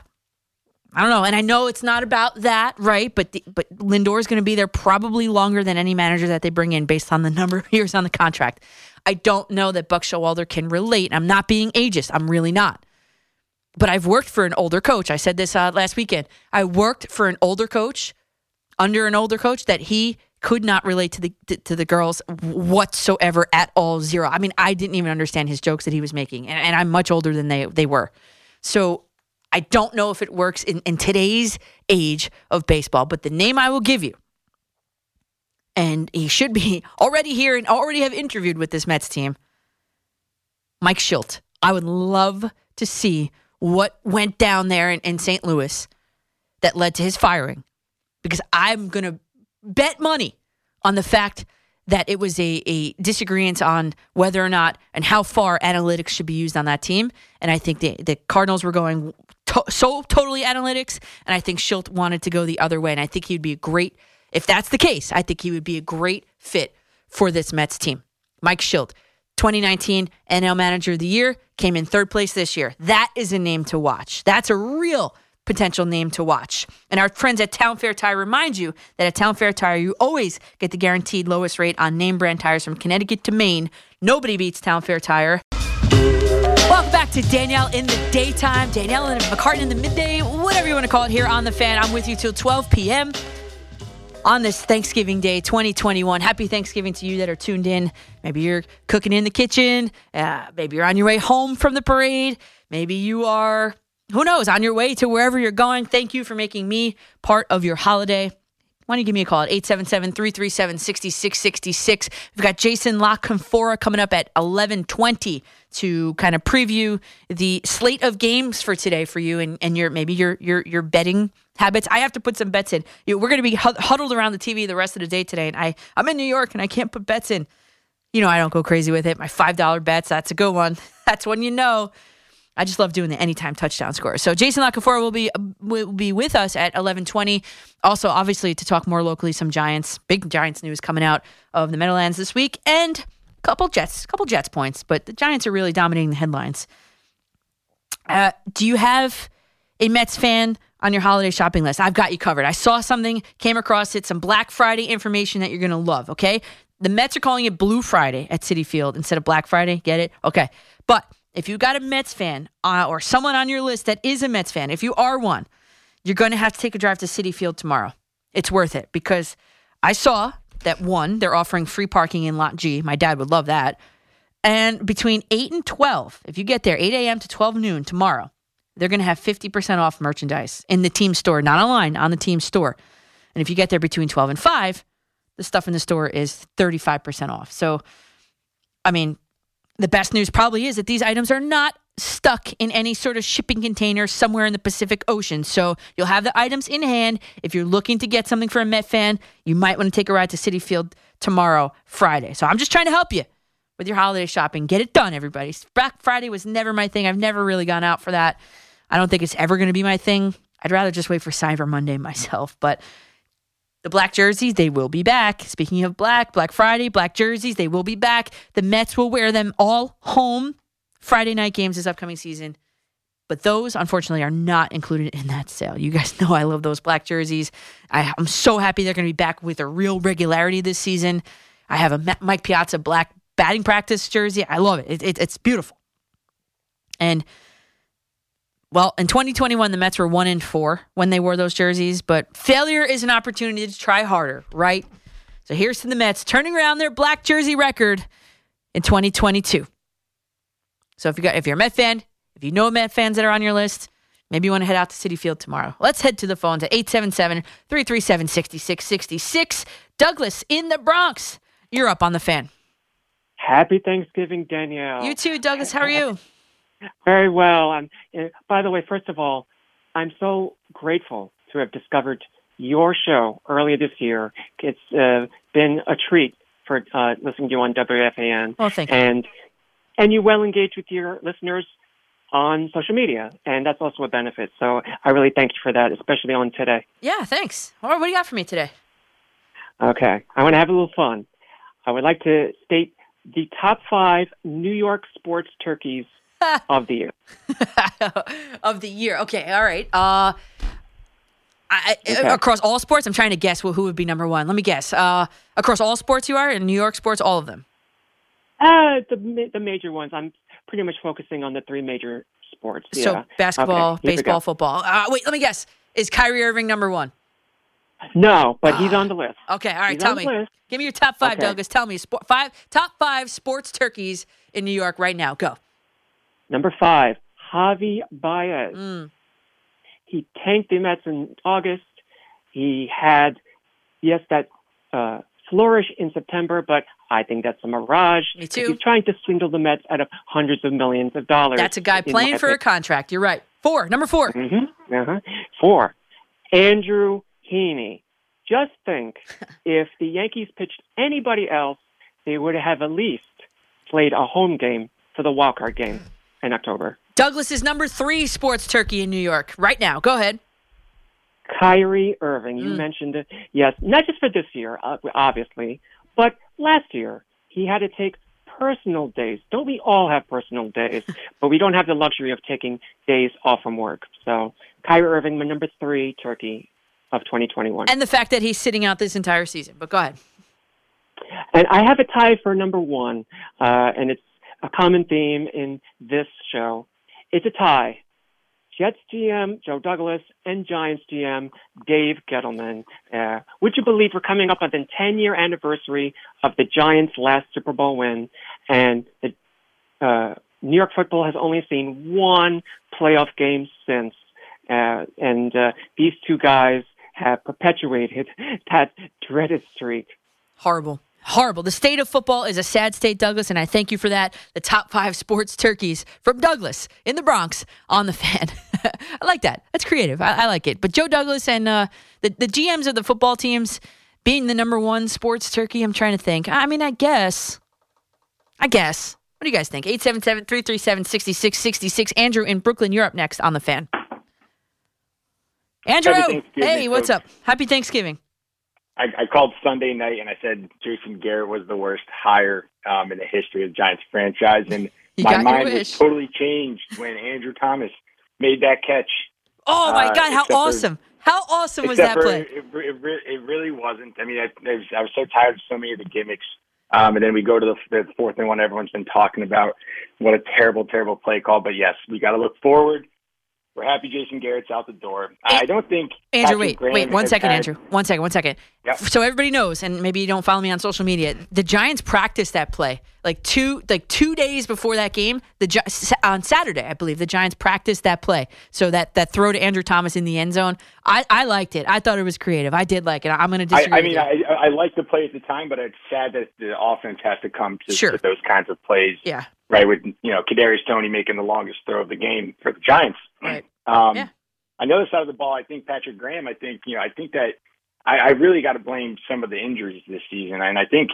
I don't know. And I know it's not about that, right? But the, but Lindor is going to be there probably longer than any manager that they bring in based on the number of years on the contract. I don't know that Buck Showalter can relate. I'm not being ageist. I'm really not. But I've worked for an older coach. I said this uh, last weekend. I worked for an older coach under an older coach that he could not relate to the to the girls whatsoever at all. Zero. I mean, I didn't even understand his jokes that he was making, and, and I'm much older than they they were. So I don't know if it works in, in today's age of baseball, but the name I will give you, and he should be already here and already have interviewed with this Mets team, Mike Shildt. I would love to see what went down there in, in St. Louis that led to his firing because I'm going to bet money on the fact that it was a, a disagreement on whether or not and how far analytics should be used on that team. And I think the, the Cardinals were going to- so totally analytics, and I think Shildt wanted to go the other way. And I think he'd be a great, if that's the case, I think he would be a great fit for this Mets team. Mike Shildt, 2019 NL Manager of the Year, came in third place this year. That is a name to watch. That's a real potential name to watch. And our friends at Town Fair Tire remind you that at Town Fair Tire, you always get the guaranteed lowest rate on name brand tires from Connecticut to Maine. Nobody beats Town Fair Tire. Welcome back to Danielle in the daytime, Danielle and McCartan in the midday, whatever you want to call it here on the fan. I'm with you till 12 p.m. on this Thanksgiving Day 2021. Happy Thanksgiving to you that are tuned in. Maybe you're cooking in the kitchen. Uh, maybe you're on your way home from the parade. Maybe you are, who knows, on your way to wherever you're going. Thank you for making me part of your holiday why don't you give me a call at 877-337-6666. We've got Jason La Canfora coming up at 1120 to kind of preview the slate of games for today for you and, and your maybe your your your betting habits. I have to put some bets in. You know, we're going to be huddled around the TV the rest of the day today, and I I'm in New York and I can't put bets in. You know, I don't go crazy with it. My five dollar bets, that's a good one. That's when you know I just love doing the anytime touchdown score. So Jason La Canfora will be will be with us at 11:20. Also, obviously, to talk more locally, some Giants, big Giants news coming out of the Meadowlands this week, and a couple Jets, couple Jets points. But the Giants are really dominating the headlines. Uh, do you have a Mets fan on your holiday shopping list? I've got you covered. I saw something, came across it, some Black Friday information that you're going to love. Okay, the Mets are calling it Blue Friday at Citi Field instead of Black Friday. Get it? Okay, but if you got a Mets fan uh, or someone on your list that is a Mets fan, if you are one, you're going to have to take a drive to Citi Field tomorrow. It's worth it because I saw that one, they're offering free parking in Lot G. My dad would love that. And between 8 and 12, if you get there 8 a.m. to 12 noon tomorrow, they're going to have 50% off merchandise in the team store, not online, on the team store. And if you get there between 12 and 5, the stuff in the store is 35% off. So, I mean, the best news probably is that these items are not stuck in any sort of shipping container somewhere in the Pacific Ocean. So you'll have the items in hand. If you're looking to get something for a Met fan, you might want to take a ride to Citi Field tomorrow, Friday. So I'm just trying to help you with your holiday shopping. Get it done, everybody. Black Friday was never my thing. I've never really gone out for that. I don't think it's ever going to be my thing. I'd rather just wait for Cyber Monday myself. But the black jerseys, they will be back. Speaking of black, Black Friday, black jerseys, they will be back. The Mets will wear them all home Friday night games this upcoming season. But those, unfortunately, are not included in that sale. You guys know I love those black jerseys. I, am so happy they're going to be back with a real regularity this season. I have a Mike Piazza black batting practice jersey. I love it. it, it it's beautiful. And well, in 2021, the Mets were one in four when they wore those jerseys, but failure is an opportunity to try harder, right? So here's to the Mets turning around their black jersey record in 2022. So if you got if you're a Met fan, if you know Met fans that are on your list, maybe you want to head out to Citi Field tomorrow. Let's head to the phones at 877-337-6666. Douglas in the Bronx. You're up on the fan.
Happy Thanksgiving, Danielle.
You too, Douglas. How are you?
Very well. Um, by the way, first of all, I'm so grateful to have discovered your show earlier this year. It's uh, been a treat for uh, listening to you on WFAN.
Well, thank you.
And and you well engage with your listeners on social media, and that's also a benefit. So I really thank you for that, especially on today.
Yeah, thanks. All right, what do you got for me today?
Okay, I want to have a little fun. I would like to state the top five New York sports turkeys of the year.
of the year. Okay, all right. Uh, I,
Okay.
Across all sports, I'm trying to guess who, who would be number one. Let me guess. Uh, across all sports, you are in New York sports, all of them.
Uh, the the major ones. I'm pretty much focusing on the three major sports.
So
yeah.
basketball,
Okay,
baseball, football. Uh, wait, let me guess. Is Kyrie Irving number one?
No, but he's on the list.
Okay, all right.
He's
tell me. Give me your top five,
Okay.
Douglas. Tell me sport, five top five sports turkeys in New York right now. Go.
Number five, Javi Baez.
Mm.
He tanked the Mets in August. He had, yes, that uh, flourish in September, but I think that's a mirage.
Me too.
He's trying to swindle the Mets out of hundreds of millions of dollars.
That's a guy playing for a contract. You're right. Four. Number 4
Mm-hmm. Uh-huh. Four, Andrew Heaney. Just think if the Yankees pitched anybody else, they would have at least played a home game for the wildcard game in October.
Douglas is number three sports turkey in New York right now. Go ahead.
Kyrie Irving, you
Mm.
mentioned it. Yes, not just for this year, obviously, but last year he had to take personal days. Don't we all have personal days? but we don't have the luxury of taking days off from work. So Kyrie Irving, my number three turkey of 2021.
And the fact that he's sitting out this entire season. But go ahead.
And I have a tie for number one, uh, and it's a common theme in this show. It's a tie. Jets GM Joe Douglas and Giants GM Dave Gettleman. Uh, would you believe we're coming up on the 10 year anniversary of the Giants' last Super Bowl win, and the uh, New York football has only seen one playoff game since. Uh, and uh, these two guys have perpetuated that dreaded streak.
Horrible. Horrible. The state of football is a sad state, Douglas, and I thank you for that. The top five sports turkeys from Douglas in the Bronx on the fan. I like that. That's creative. I, I like it. But Joe Douglas and uh, the, the GMs of the football teams being the number one sports turkey, I'm trying to think. I mean, I guess. I guess. What do you guys think? 877 337 6666. Andrew in Brooklyn, You're up next on the fan. Andrew, hey, what's up? Happy Thanksgiving.
I, I called Sunday night and I said Jason Garrett was the worst hire um, in the history of the Giants franchise, and
You
my mind was totally changed when Andrew Thomas made that catch.
Oh, my
Uh,
God. How
except for-
awesome. How awesome was that play?
It, it, it, really wasn't. I mean, I, I was so tired of so many of the gimmicks. Um, and then we go to the, the fourth and one everyone's been talking about. What a terrible, terrible play call. But yes, we got to look forward. We're happy Jason Garrett's out the door. I don't think
Andrew,
Patrick
wait,
Graham
wait, one second,
had-
Andrew. One second, one second.
Yep.
So everybody knows, and maybe you don't follow me on social media. The Giants practiced that play like two, like two days before that game. The on Saturday, I believe, the Giants practiced that play. So that that throw to Andrew Thomas in the end zone, I, I liked it. I thought it was creative. I did like it. I'm going to
I,
disagree.
I
with
mean. I, I like the play at the time, but it's sad that the offense has to come to,
Sure.
to those kinds of plays.
yeah,
Right with you know Kadarius Toney making the longest throw of the game for the Giants.
right.
Um,
Yeah.
On the other side of the ball, I think Patrick Graham. I think you know. I think that I, I really got to blame some of the injuries this season, and I think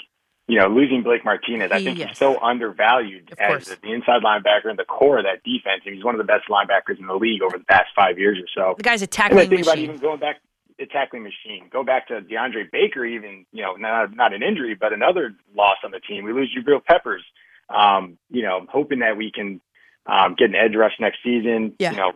you know losing Blake Martinez. I think
Yes.
he's so undervalued
Of
as
course.
the inside linebacker and the core of that defense. And he's one of the best linebackers in the league over the past five years or so.
The guy's a
And I
tackling
think about
machine.
even going back the tackling machine. Go back to DeAndre Baker, even you know not not an injury, but another loss on the team. We lose Jabril Peppers. Um, you know, hoping that we can um, get an edge rush next season.
Yeah.
You know,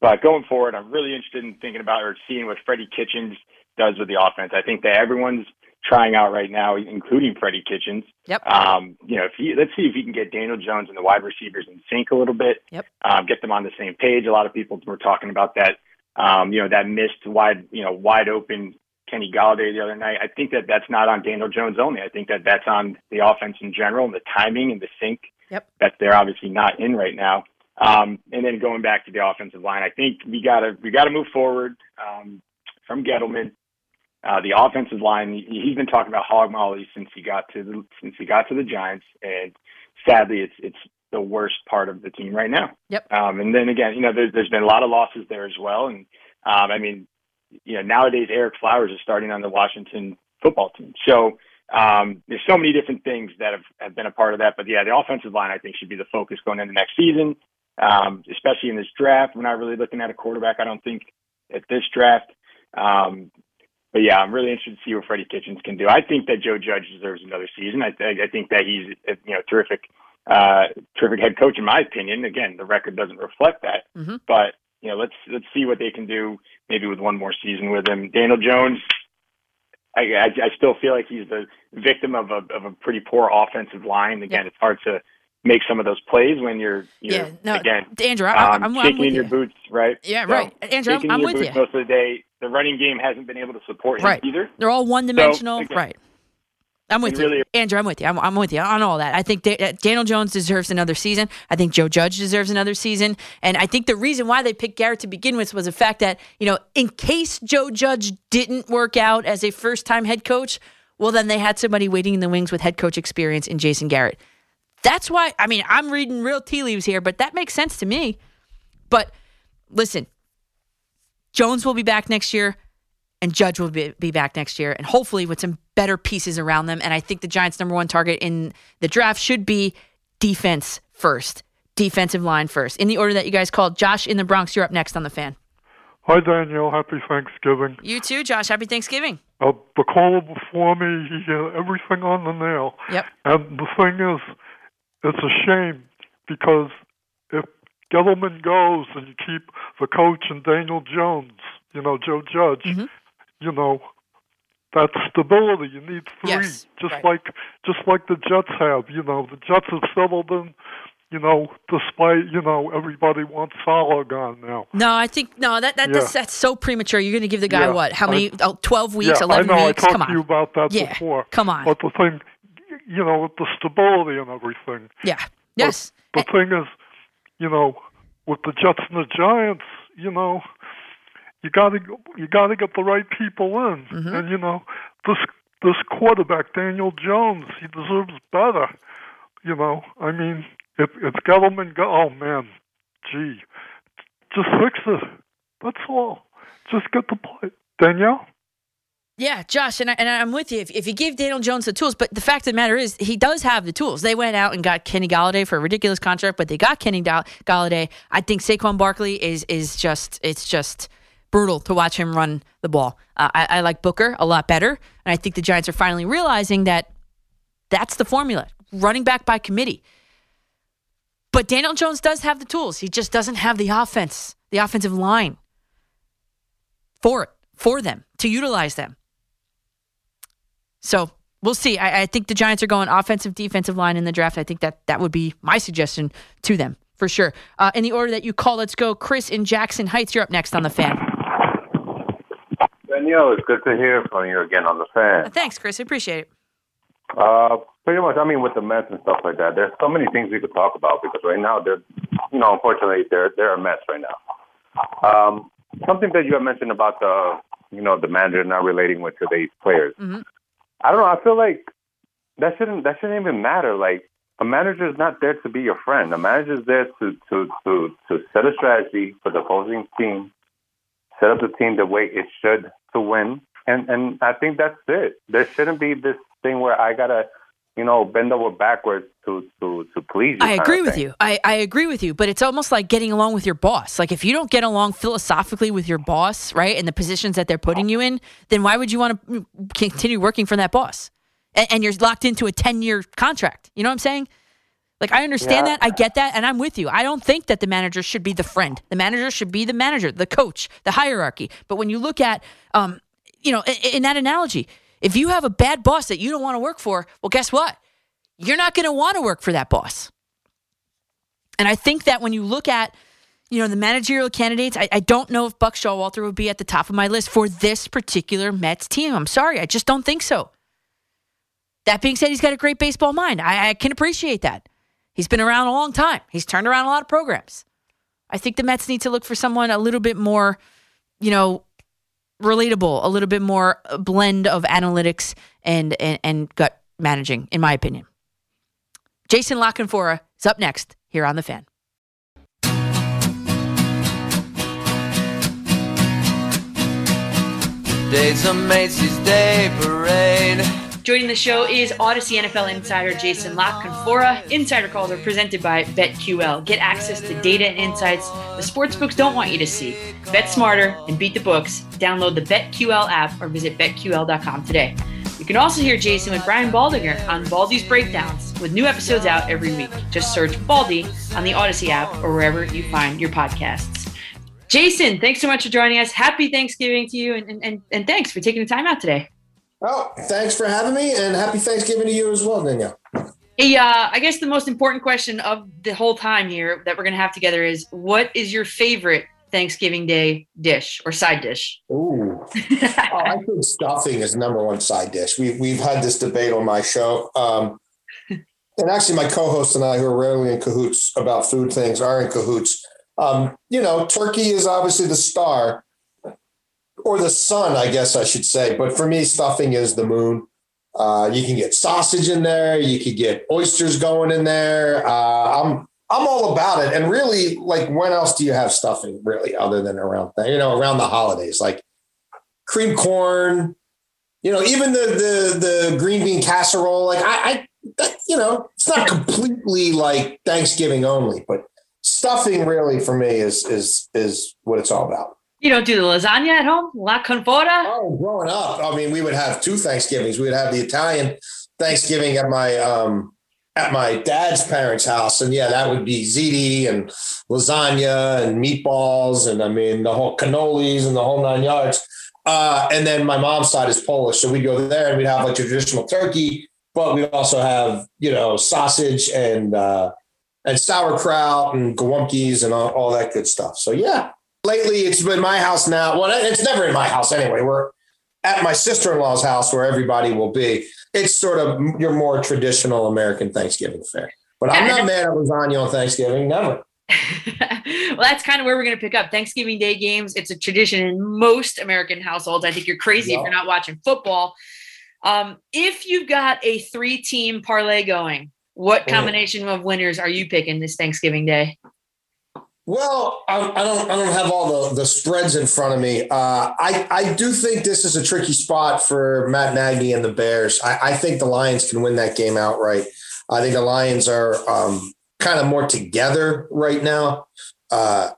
but going forward, I'm really interested in thinking about or seeing what Freddie Kitchens does with the offense. I think that everyone's trying out right now, including Freddie Kitchens.
Yep.
Um, you know, if he, let's see if he can get Daniel Jones and the wide receivers in sync a little bit.
Yep.
Um, get them on the same page. A lot of people were talking about that. Um, you know, that missed wide, you know, wide open Kenny Golladay the other night. I think that that's not on Daniel Jones only. I think that that's on the offense in general and the timing and the sync
Yep.
that they're obviously not in right now. Um, and then going back to the offensive line, I think we gotta we gotta move forward um, from Gettleman. Uh, the offensive line, he- he's been talking about hog molly since he got to the since he got to the Giants, and sadly, it's it's the worst part of the team right now.
Yep.
Um, and then again, you know, there's, there's been a lot of losses there as well. And um, I mean, you know, nowadays Ereck Flowers is starting on the Washington football team. So um, there's so many different things that have, have been a part of that. But yeah, the offensive line I think should be the focus going into next season, um, especially in this draft. We're not really looking at a quarterback. I don't think at this draft. Um, but yeah, I'm really interested to see what Freddie Kitchens can do. I think that Joe Judge deserves another season. I, I, I think that he's a, you know terrific, uh, terrific head coach in my opinion. Again, the record doesn't reflect that,
Mm-hmm.
but you know let's let's see what they can do maybe with one more season with him. Daniel Jones, I, I, I still feel like he's the victim of a of a pretty poor offensive line. Again, it's hard to make some of those plays when you're, you're
Yeah, no,
again
Andrew, I-
um,
I'm- I'm
shaking
with
in your
you.
boots, right?
Yeah,
So,
right. Andrew, I'm- I'm
your
with you.
Most of the day, the running game hasn't been able to support him
Right.
either.
They're all one dimensional.
again-
right. I'm with you,
really-
Andrew. I'm with you. I'm, I'm with you on all that. I think uh, Daniel Jones deserves another season. I think Joe Judge deserves another season. And I think the reason why they picked Garrett to begin with was the fact that you know, in case Joe Judge didn't work out as a first-time head coach, well, then they had somebody waiting in the wings with head coach experience in Jason Garrett. That's why. I mean, I'm reading real tea leaves here, but that makes sense to me. But listen, Jones will be back next year, and Judge will be, be back next year, and hopefully with some better pieces around them. And I think the Giants' number one target in the draft should be defense first, defensive line first, in the order that you guys called. Josh in the Bronx, you're up next on the fan.
Hi, Danielle. Happy Thanksgiving.
You too, Josh. Happy Thanksgiving.
Uh, the caller before me, he hit everything on the nail.
Yep.
And the thing is, it's a shame because if Gettleman goes and you keep the coach and Daniel Jones, you know, Joe Judge,
Mm-hmm.
you know, that's stability. You need three,
Yes,
just
right.
like just like the Jets have. You know, the Jets have settled in. You know, despite you know everybody wants Saleh gone now.
No, I think no. That, that
Yeah.
that's, that's so premature. You're going to give the guy
Yeah,
what? How many?
I-
oh, Twelve weeks?
yeah,
Eleven
I know.
weeks?
I talked
Come on.
to you about that
Yeah,
before.
come on.
But the thing, you know, with the stability and everything.
Yeah. Yes.
The thing is, you know, with the Jets and the Giants, you know, you got to you got to get the right people in,
Mm-hmm.
and you know, this this quarterback Daniel Jones, he deserves better. You know, I mean, if if Gettleman go, oh man, gee, just fix it. That's all. Just get the play, Danielle.
Yeah, Josh, and, I, and I'm with you. If, if you give Daniel Jones the tools, but the fact of the matter is, he does have the tools. They went out and got Kenny Golladay for a ridiculous contract, but they got Kenny Gall- Golladay. I think Saquon Barkley is is just it's just brutal to watch him run the ball. Uh, I, I like Booker a lot better, and I think the Giants are finally realizing that that's the formula: running back by committee. But Daniel Jones does have the tools. He just doesn't have the offense, the offensive line for it, for them to utilize them. So we'll see. I, I think the Giants are going offensive, defensive line in the draft. I think that that would be my suggestion to them for sure. Uh, in the order that you call, let's go. Chris in Jackson Heights, you're up next on the fan.
Danielle, it's good to hear from you again on the fan.
Uh, thanks, Chris. I appreciate it.
Uh, pretty much, I mean, with the mess and stuff like that, there's so many things we could talk about because right now they're, you know, unfortunately they're they're a mess right now. Um, something that you have mentioned about the, you know, the manager not relating with today's players.
Mhm.
I don't know. I feel like that shouldn't that shouldn't even matter. Like a manager is not there to be your friend. A manager is there to to to to set a strategy for the opposing team, set up the team the way it should to win, and and I think that's it. There shouldn't be this thing where I gotta, you know, bend over backwards to to to please you.
I agree with you. I, I agree with you, but it's almost like getting along with your boss. Like if you don't get along philosophically with your boss, right, and the positions that they're putting you in, then why would you want to continue working for that boss? And, and you're locked into a 10 year contract. You know what I'm saying? Like I understand
Yeah.
that, I get that, and I'm with you. I don't think that the manager should be the friend. The manager should be the manager, the coach, the hierarchy. But when you look at, um, you know, in, in that analogy, if you have a bad boss that you don't want to work for, well, guess what? You're not going to want to work for that boss. And I think that when you look at, you know, the managerial candidates, I, I don't know if Buck Showalter would be at the top of my list for this particular Mets team. I'm sorry, I just don't think so. That being said, he's got a great baseball mind. I, I can appreciate that. He's been around a long time. He's turned around a lot of programs. I think the Mets need to look for someone a little bit more, you know, relatable, a little bit more blend of analytics and and, and gut managing, in my opinion. Jason La Canfora is up next
here on The Fan.
Days of Macy's Day Parade.
Joining the show is Audacy NFL insider Jason La Canfora. Insider calls are presented by BetQL. Get access to data and insights the sportsbooks don't want you to see. Bet smarter and beat the books. Download the BetQL app or visit betql.com today. You can also hear Jason with Brian Baldinger on Baldy's Breakdowns, with new episodes out every week. Just search Baldy on the Audacy app or wherever you find your podcasts. Jason, thanks so much for joining us. Happy Thanksgiving to you, and, and, and thanks for taking the time out today.
Oh, thanks for having me, and happy Thanksgiving to you as well, Danielle.
Hey, uh, I guess the most important question of the whole time here that we're going to have together is what is your favorite Thanksgiving Day dish or side dish?
Ooh. oh, I think stuffing is number one side dish. We, we've had this debate on my show. Um, and actually, my co host and I, who are rarely in cahoots about food things, are in cahoots. Um, you know, turkey is obviously the star or the sun, I guess I should say. But for me, stuffing is the moon. Uh, you can get sausage in there. You could get oysters going in there. Uh, I'm I'm all about it. And really, like, when else do you have stuffing really, other than around you know around the holidays, like cream corn, you know, even the the the green bean casserole. Like I, I that, you know, it's not completely like Thanksgiving only, but stuffing really for me is is is what it's all about.
You don't do the lasagna at home? La Canfora?
Oh, growing up, I mean, we would have two Thanksgivings. We would have the Italian Thanksgiving at my um at my dad's parents' house, and yeah, that would be ziti and lasagna and meatballs, and I mean the whole cannolis and the whole nine yards. Uh, and then my mom's side is Polish, so we'd go there and we'd have like traditional turkey, but we also have you know sausage and uh, and sauerkraut and gołąbkis and all, all that good stuff. So yeah, lately it's been my house now. Well, it's never in my house anyway. We're at my sister-in-law's house where everybody will be. It's sort of your more traditional American Thanksgiving fare. But I'm not mad at lasagna on Thanksgiving. Never.
well, that's kind of where we're going to pick up Thanksgiving Day games. It's a tradition in most American households. I think you're crazy if you're not watching football. Um, if you've got a three team parlay going, what combination of winners are you picking this Thanksgiving Day?
Well, I, I, don't. I don't have all the, the spreads in front of me. Uh, I I do think this is a tricky spot for Matt Nagy and the Bears. I, I think the Lions can win that game outright. I think the Lions are um, kind of more together right now. Uh,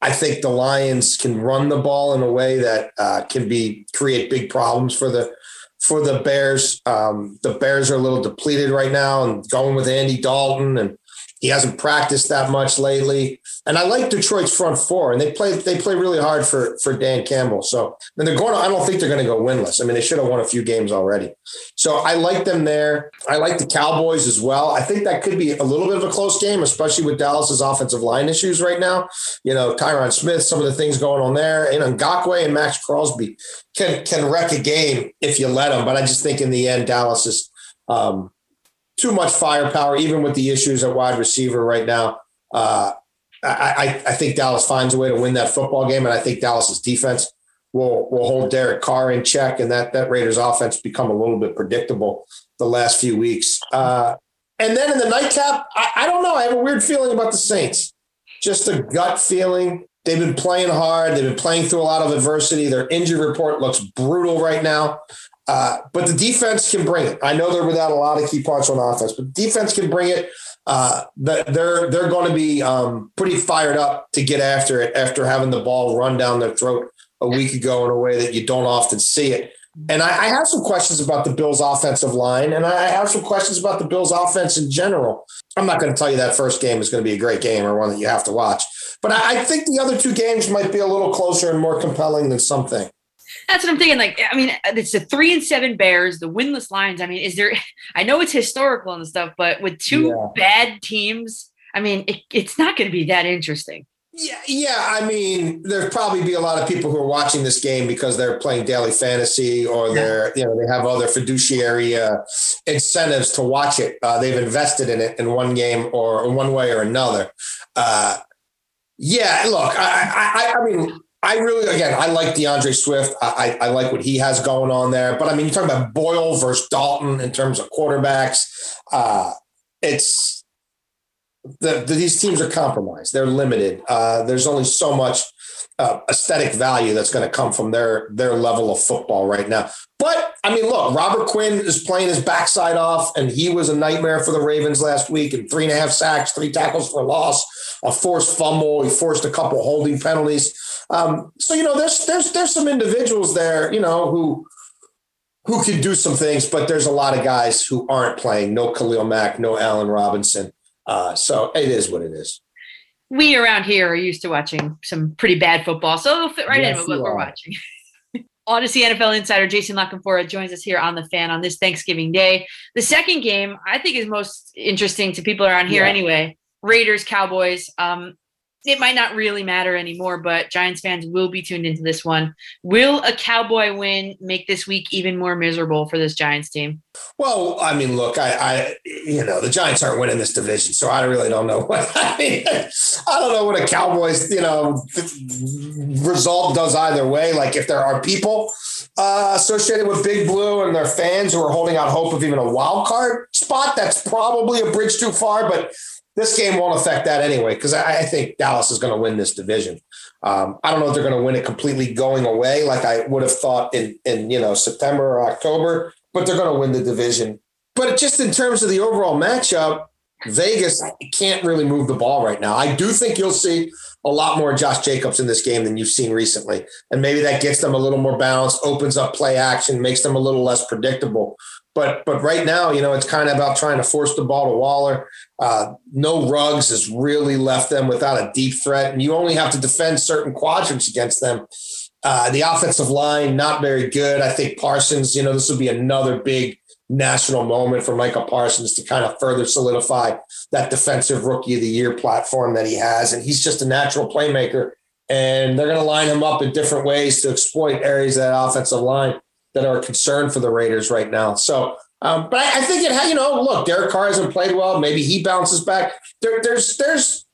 I think the Lions can run the ball in a way that uh, can be create big problems for the for the Bears. Um, the Bears are a little depleted right now, and going with Andy Dalton and he hasn't practiced that much lately. And I like Detroit's front four, and they play they play really hard for for Dan Campbell. So and they're going. To, I don't think they're going to go winless. I mean, they should have won a few games already. So I like them there. I like the Cowboys as well. I think that could be a little bit of a close game, especially with Dallas's offensive line issues right now. You know, Tyron Smith, some of the things going on there, and Ngakoue and Maxx Crosby can can wreck a game if you let them. But I just think in the end, Dallas is. Um, too much firepower, even with the issues at wide receiver right now. Uh, I, I, think Dallas finds a way to win that football game, and I think Dallas's defense will will hold Derek Carr in check, and that that Raiders offense become a little bit predictable the last few weeks. Uh, and then in the nightcap, I, I don't know. I have a weird feeling about the Saints. Just a gut feeling. They've been playing hard. They've been playing through a lot of adversity. Their injury report looks brutal right now. Uh, but the defense can bring it. I know they're without a lot of key parts on offense, but defense can bring it. Uh, they're they're going to be um, pretty fired up to get after it after having the ball run down their throat a week ago in a way that you don't often see it. And I, I have some questions about the Bills' offensive line, and I have some questions about the Bills' offense in general. I'm not going to tell you that first game is going to be a great game or one that you have to watch, but I, I think the other two games might be a little closer and more compelling than something.
That's what I'm thinking. Like, I mean, it's the three and seven Bears, the winless Lions. I mean, is there? I know it's historical and stuff, but with two yeah. bad teams, I mean, it, it's not going to be that interesting.
Yeah, yeah. I mean, there'd probably be a lot of people who are watching this game because they're playing daily fantasy or they're, you know, they have other fiduciary uh, incentives to watch it. Uh, they've invested in it in one game or one way or another. Uh, yeah, look, I, I, I mean, I really, again, I like D'Andre Swift. I, I, I, like what he has going on there. But I mean, you talk about Boyle versus Dalton in terms of quarterbacks. Uh, it's the, the, these teams are compromised. They're limited. Uh, there's only so much uh, aesthetic value that's going to come from their their level of football right now. But I mean, look, Robert Quinn is playing his backside off, and he was a nightmare for the Ravens last week. And three and a half sacks, three tackles for loss, a forced fumble. He forced a couple holding penalties. Um, so you know, there's there's there's some individuals there, you know, who who can do some things, but there's a lot of guys who aren't playing. No Khalil Mack, no Allen Robinson. Uh, so it is what it is
we around here are used to watching some pretty bad football, so it'll fit right yes, in with what we're watching. Audacy NFL insider Jason La Canfora joins us here on the fan on this Thanksgiving Day. The second game I think is most interesting to people around here yeah. anyway. Raiders Cowboys. Um, it might not really matter anymore, but Giants fans will be tuned into this one. Will a Cowboy win make this week even more miserable for this Giants team?
Well, I mean, look, I, I you know, the Giants aren't winning this division, so I really don't know what I mean. I don't know what a Cowboys, you know, result does either way. Like if there are people uh, associated with Big Blue and their fans who are holding out hope of even a wild card spot, that's probably a bridge too far, but this game won't affect that anyway because I, I, think Dallas is going to win this division. Um, I don't know if they're going to win it completely going away like I would have thought in in you know September or October, but they're going to win the division. But just in terms of the overall matchup, Vegas can't really move the ball right now. I do think you'll see a lot more Josh Jacobs in this game than you've seen recently. And maybe that gets them a little more balanced, opens up play action, makes them a little less predictable. But but right now, you know, it's kind of about trying to force the ball to Waller. Uh, no Ruggs has really left them without a deep threat, and you only have to defend certain quadrants against them. Uh, the offensive line not very good. I think Parsons, you know, this will be another big national moment for Michael Parsons to kind of further solidify that defensive rookie of the year platform that he has, and he's just a natural playmaker. And they're going to line him up in different ways to exploit areas of that offensive line that are concerned for the Raiders right now. So, um, but I, I, think it you know, look, Derek Carr hasn't played well. Maybe he bounces back. There, there's, there's,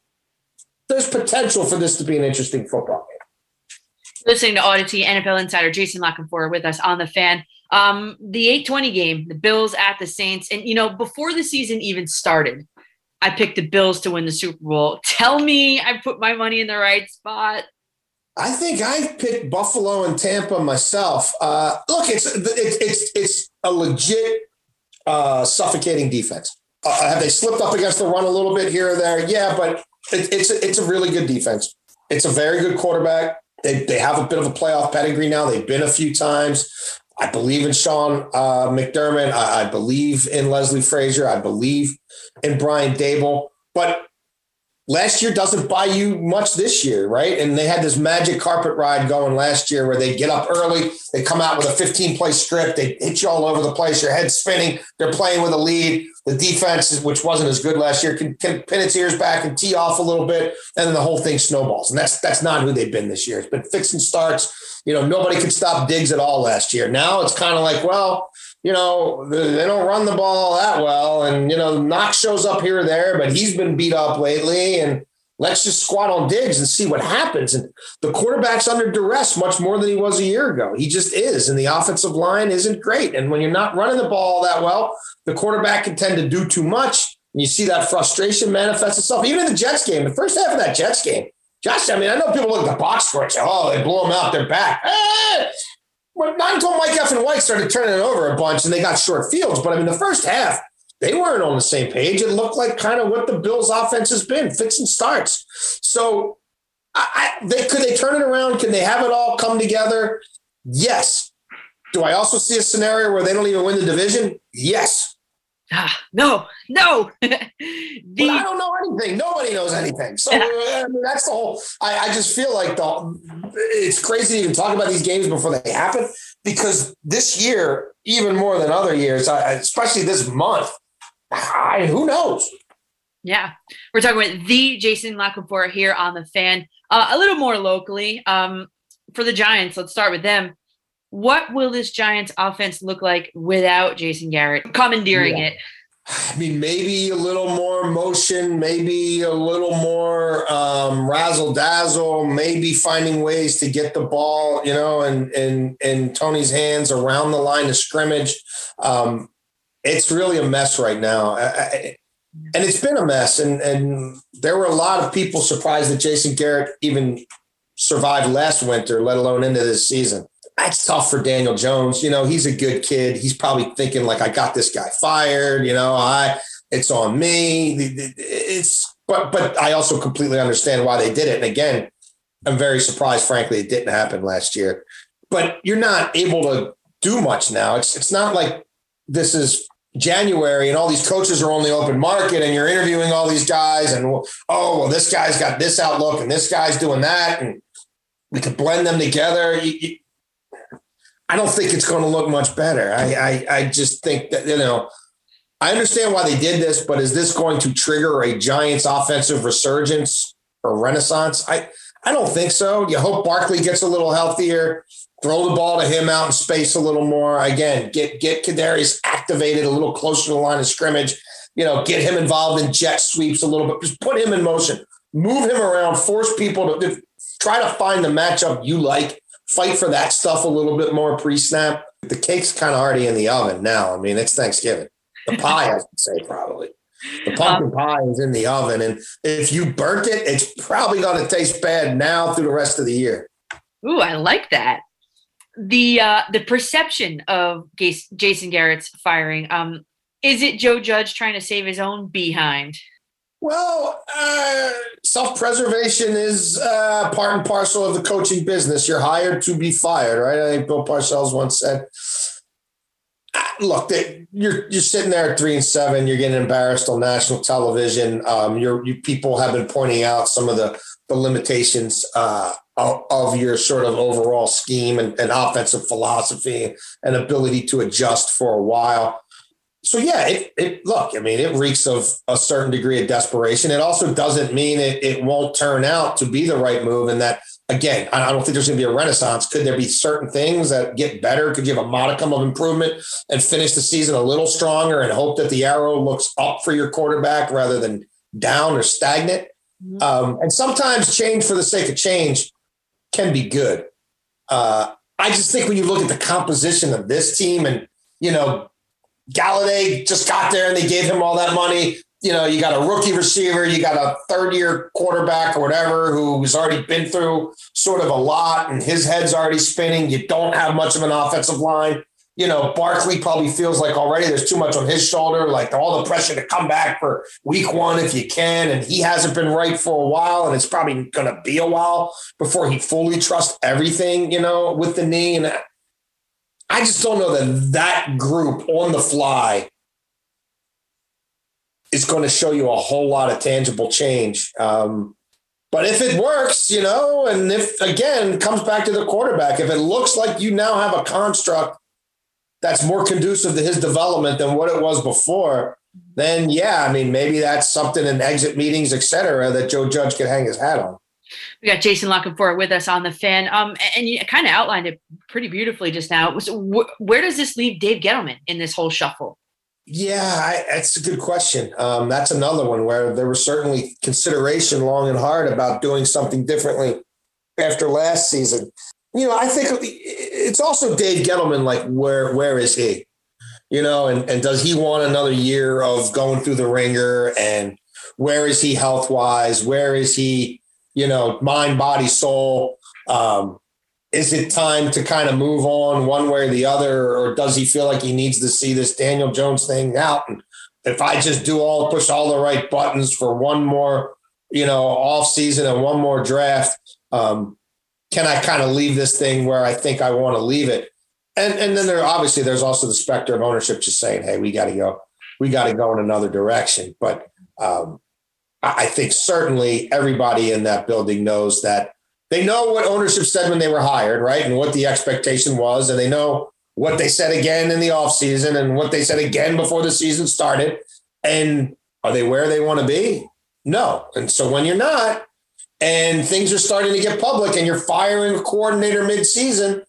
there's potential for this to be an interesting football game.
Listening to Audacy NFL insider Jason La Canfora with us on the fan. Um, the 820 game, the Bills at the Saints. And, you know, before the season even started, I picked the Bills to win the Super Bowl. Tell me I put my money in the right spot.
I think I picked Buffalo and Tampa myself. Uh, look, it's it's it's a legit uh, suffocating defense. Uh, have they slipped up against the run a little bit here or there? Yeah, but it, it's a, it's a really good defense. It's a very good quarterback. They they have a bit of a playoff pedigree now. They've been a few times. I believe in Sean uh, McDermott. I, I believe in Leslie Frazier. I believe in Brian Daboll. But last year doesn't buy you much this year, right? And they had this magic carpet ride going last year where they get up early, they come out with a 15 play script, they hit you all over the place, your head's spinning, they're playing with a lead. The defense, which wasn't as good last year, can, can pin its ears back and tee off a little bit, and then the whole thing snowballs. And that's that's not who they've been this year. It's been fixing starts. You know, nobody could stop Diggs at all last year. Now it's kind of like, well, you know, they don't run the ball that well. And, you know, Knox shows up here or there, but he's been beat up lately. And let's just squat on Diggs and see what happens. And the quarterback's under duress much more than he was a year ago. He just is. And the offensive line isn't great. And when you're not running the ball that well, the quarterback can tend to do too much. And you see that frustration manifest itself. Even in the Jets game, the first half of that Jets game, Josh, I mean, I know people look at the box score and say, oh, they blew them out, they're back. not until Mike F and White started turning it over a bunch and they got short fields. But I mean, the first half, they weren't on the same page. It looked like kind of what the Bills' offense has been, fixing starts. So, I, I, they could they turn it around? Can they have it all come together? Yes. Do I also see a scenario where they don't even win the division? Yes.
Ah, no, no.
the, I don't know anything. Nobody knows anything. So yeah. I mean, that's the whole. I, I just feel like the it's crazy to even talk about these games before they happen because this year, even more than other years, especially this month, I, who knows?
Yeah, we're talking with the Jason La here on the fan. Uh, a little more locally um, for the Giants. Let's start with them. What will this Giants offense look like without Jason Garrett commandeering yeah. it?
I mean, maybe a little more motion, maybe a little more um, razzle dazzle, maybe finding ways to get the ball, you know, and in, in, in Toney's hands around the line of scrimmage. Um, it's really a mess right now. I, I, and it's been a mess. And and there were a lot of people surprised that Jason Garrett even survived last winter, let alone into this season. That's tough for Daniel Jones. You know, he's a good kid. He's probably thinking like, I got this guy fired. You know, I it's on me. It's but but I also completely understand why they did it. And again, I'm very surprised, frankly, it didn't happen last year. But you're not able to do much now. It's it's not like this is January and all these coaches are on the open market and you're interviewing all these guys and oh well this guy's got this outlook and this guy's doing that and we could blend them together. You, you, I don't think it's going to look much better. I, I I just think that you know I understand why they did this, but is this going to trigger a Giants offensive resurgence or renaissance? I I don't think so. You hope Barkley gets a little healthier. Throw the ball to him out in space a little more. Again, get get Kadarius activated a little closer to the line of scrimmage. You know, get him involved in jet sweeps a little bit. Just put him in motion. Move him around. Force people to try to find the matchup you like. Fight for that stuff a little bit more pre-snap. The cake's kind of already in the oven now. I mean, it's Thanksgiving. The pie, I should say, probably. The pumpkin pie is in the oven, and if you burnt it, it's probably going to taste bad now through the rest of the year.
Ooh, I like that. The uh, the perception of Jason Garrett's firing. Um, is it Joe Judge trying to save his own behind?
Well, uh, self preservation is uh, part and parcel of the coaching business. You're hired to be fired, right? I think Bill Parcells once said look, they, you're you're sitting there at three and seven. You're getting embarrassed on national television. Um, you people have been pointing out some of the the limitations uh, of, of, your sort of overall scheme and, and, offensive philosophy and ability to adjust for a while. So yeah, it, it look. I mean, it reeks of a certain degree of desperation. It also doesn't mean it, it won't turn out to be the right move, and that again, I don't think there's going to be a renaissance. Could there be certain things that get better? Could you have a modicum of improvement and finish the season a little stronger and hope that the arrow looks up for your quarterback rather than down or stagnant? Mm-hmm. Um, and sometimes change for the sake of change can be good. Uh, I just think when you look at the composition of this team and, you know, Golladay just got there and they gave him all that money you know, you got a rookie receiver, you got a third year quarterback or whatever who's already been through sort of a lot and his head's already spinning. You don't have much of an offensive line. You know, Barkley probably feels like already there's too much on his shoulder, like all the pressure to come back for week one if you can. And he hasn't been right for a while, and it's probably going to be a while before he fully trusts everything, you know, with the knee. And I just don't know that that group on the fly is going to show you a whole lot of tangible change. Um, but if it works, you know, and if again comes back to the quarterback, if it looks like you now have a construct that's more conducive to his development than what it was before, then yeah, I mean, maybe that's something in exit meetings, et cetera, that Joe Judge could hang his hat on.
We got Jason La Canfora with us on the fan, um, and you kind of outlined it pretty beautifully just now. So wh- where does this leave Dave Gettleman in this whole shuffle?
Yeah, I, that's a good question. Um, that's another one where there was certainly consideration long and hard about doing something differently after last season. You know, I think it's also Dave Gettleman. Like, where where is he? You know, and and does he want another year of going through the ringer? And where is he health wise? Where is he? You know, mind, body, soul. Um, is it time to kind of move on one way or the other, or does he feel like he needs to see this Daniel Jones thing out? And if I just do all push all the right buttons for one more, you know, off season and one more draft, um, can I kind of leave this thing where I think I want to leave it? And and then there obviously there's also the specter of ownership just saying, hey, we got to go, we got to go in another direction. But um, I think certainly everybody in that building knows that they know what ownership said when they were hired, right? And what the expectation was. And they know what they said again in the offseason and what they said again before the season started. And are they where they want to be? No. And so when you're not, and things are starting to get public and you're firing a coordinator mid-season,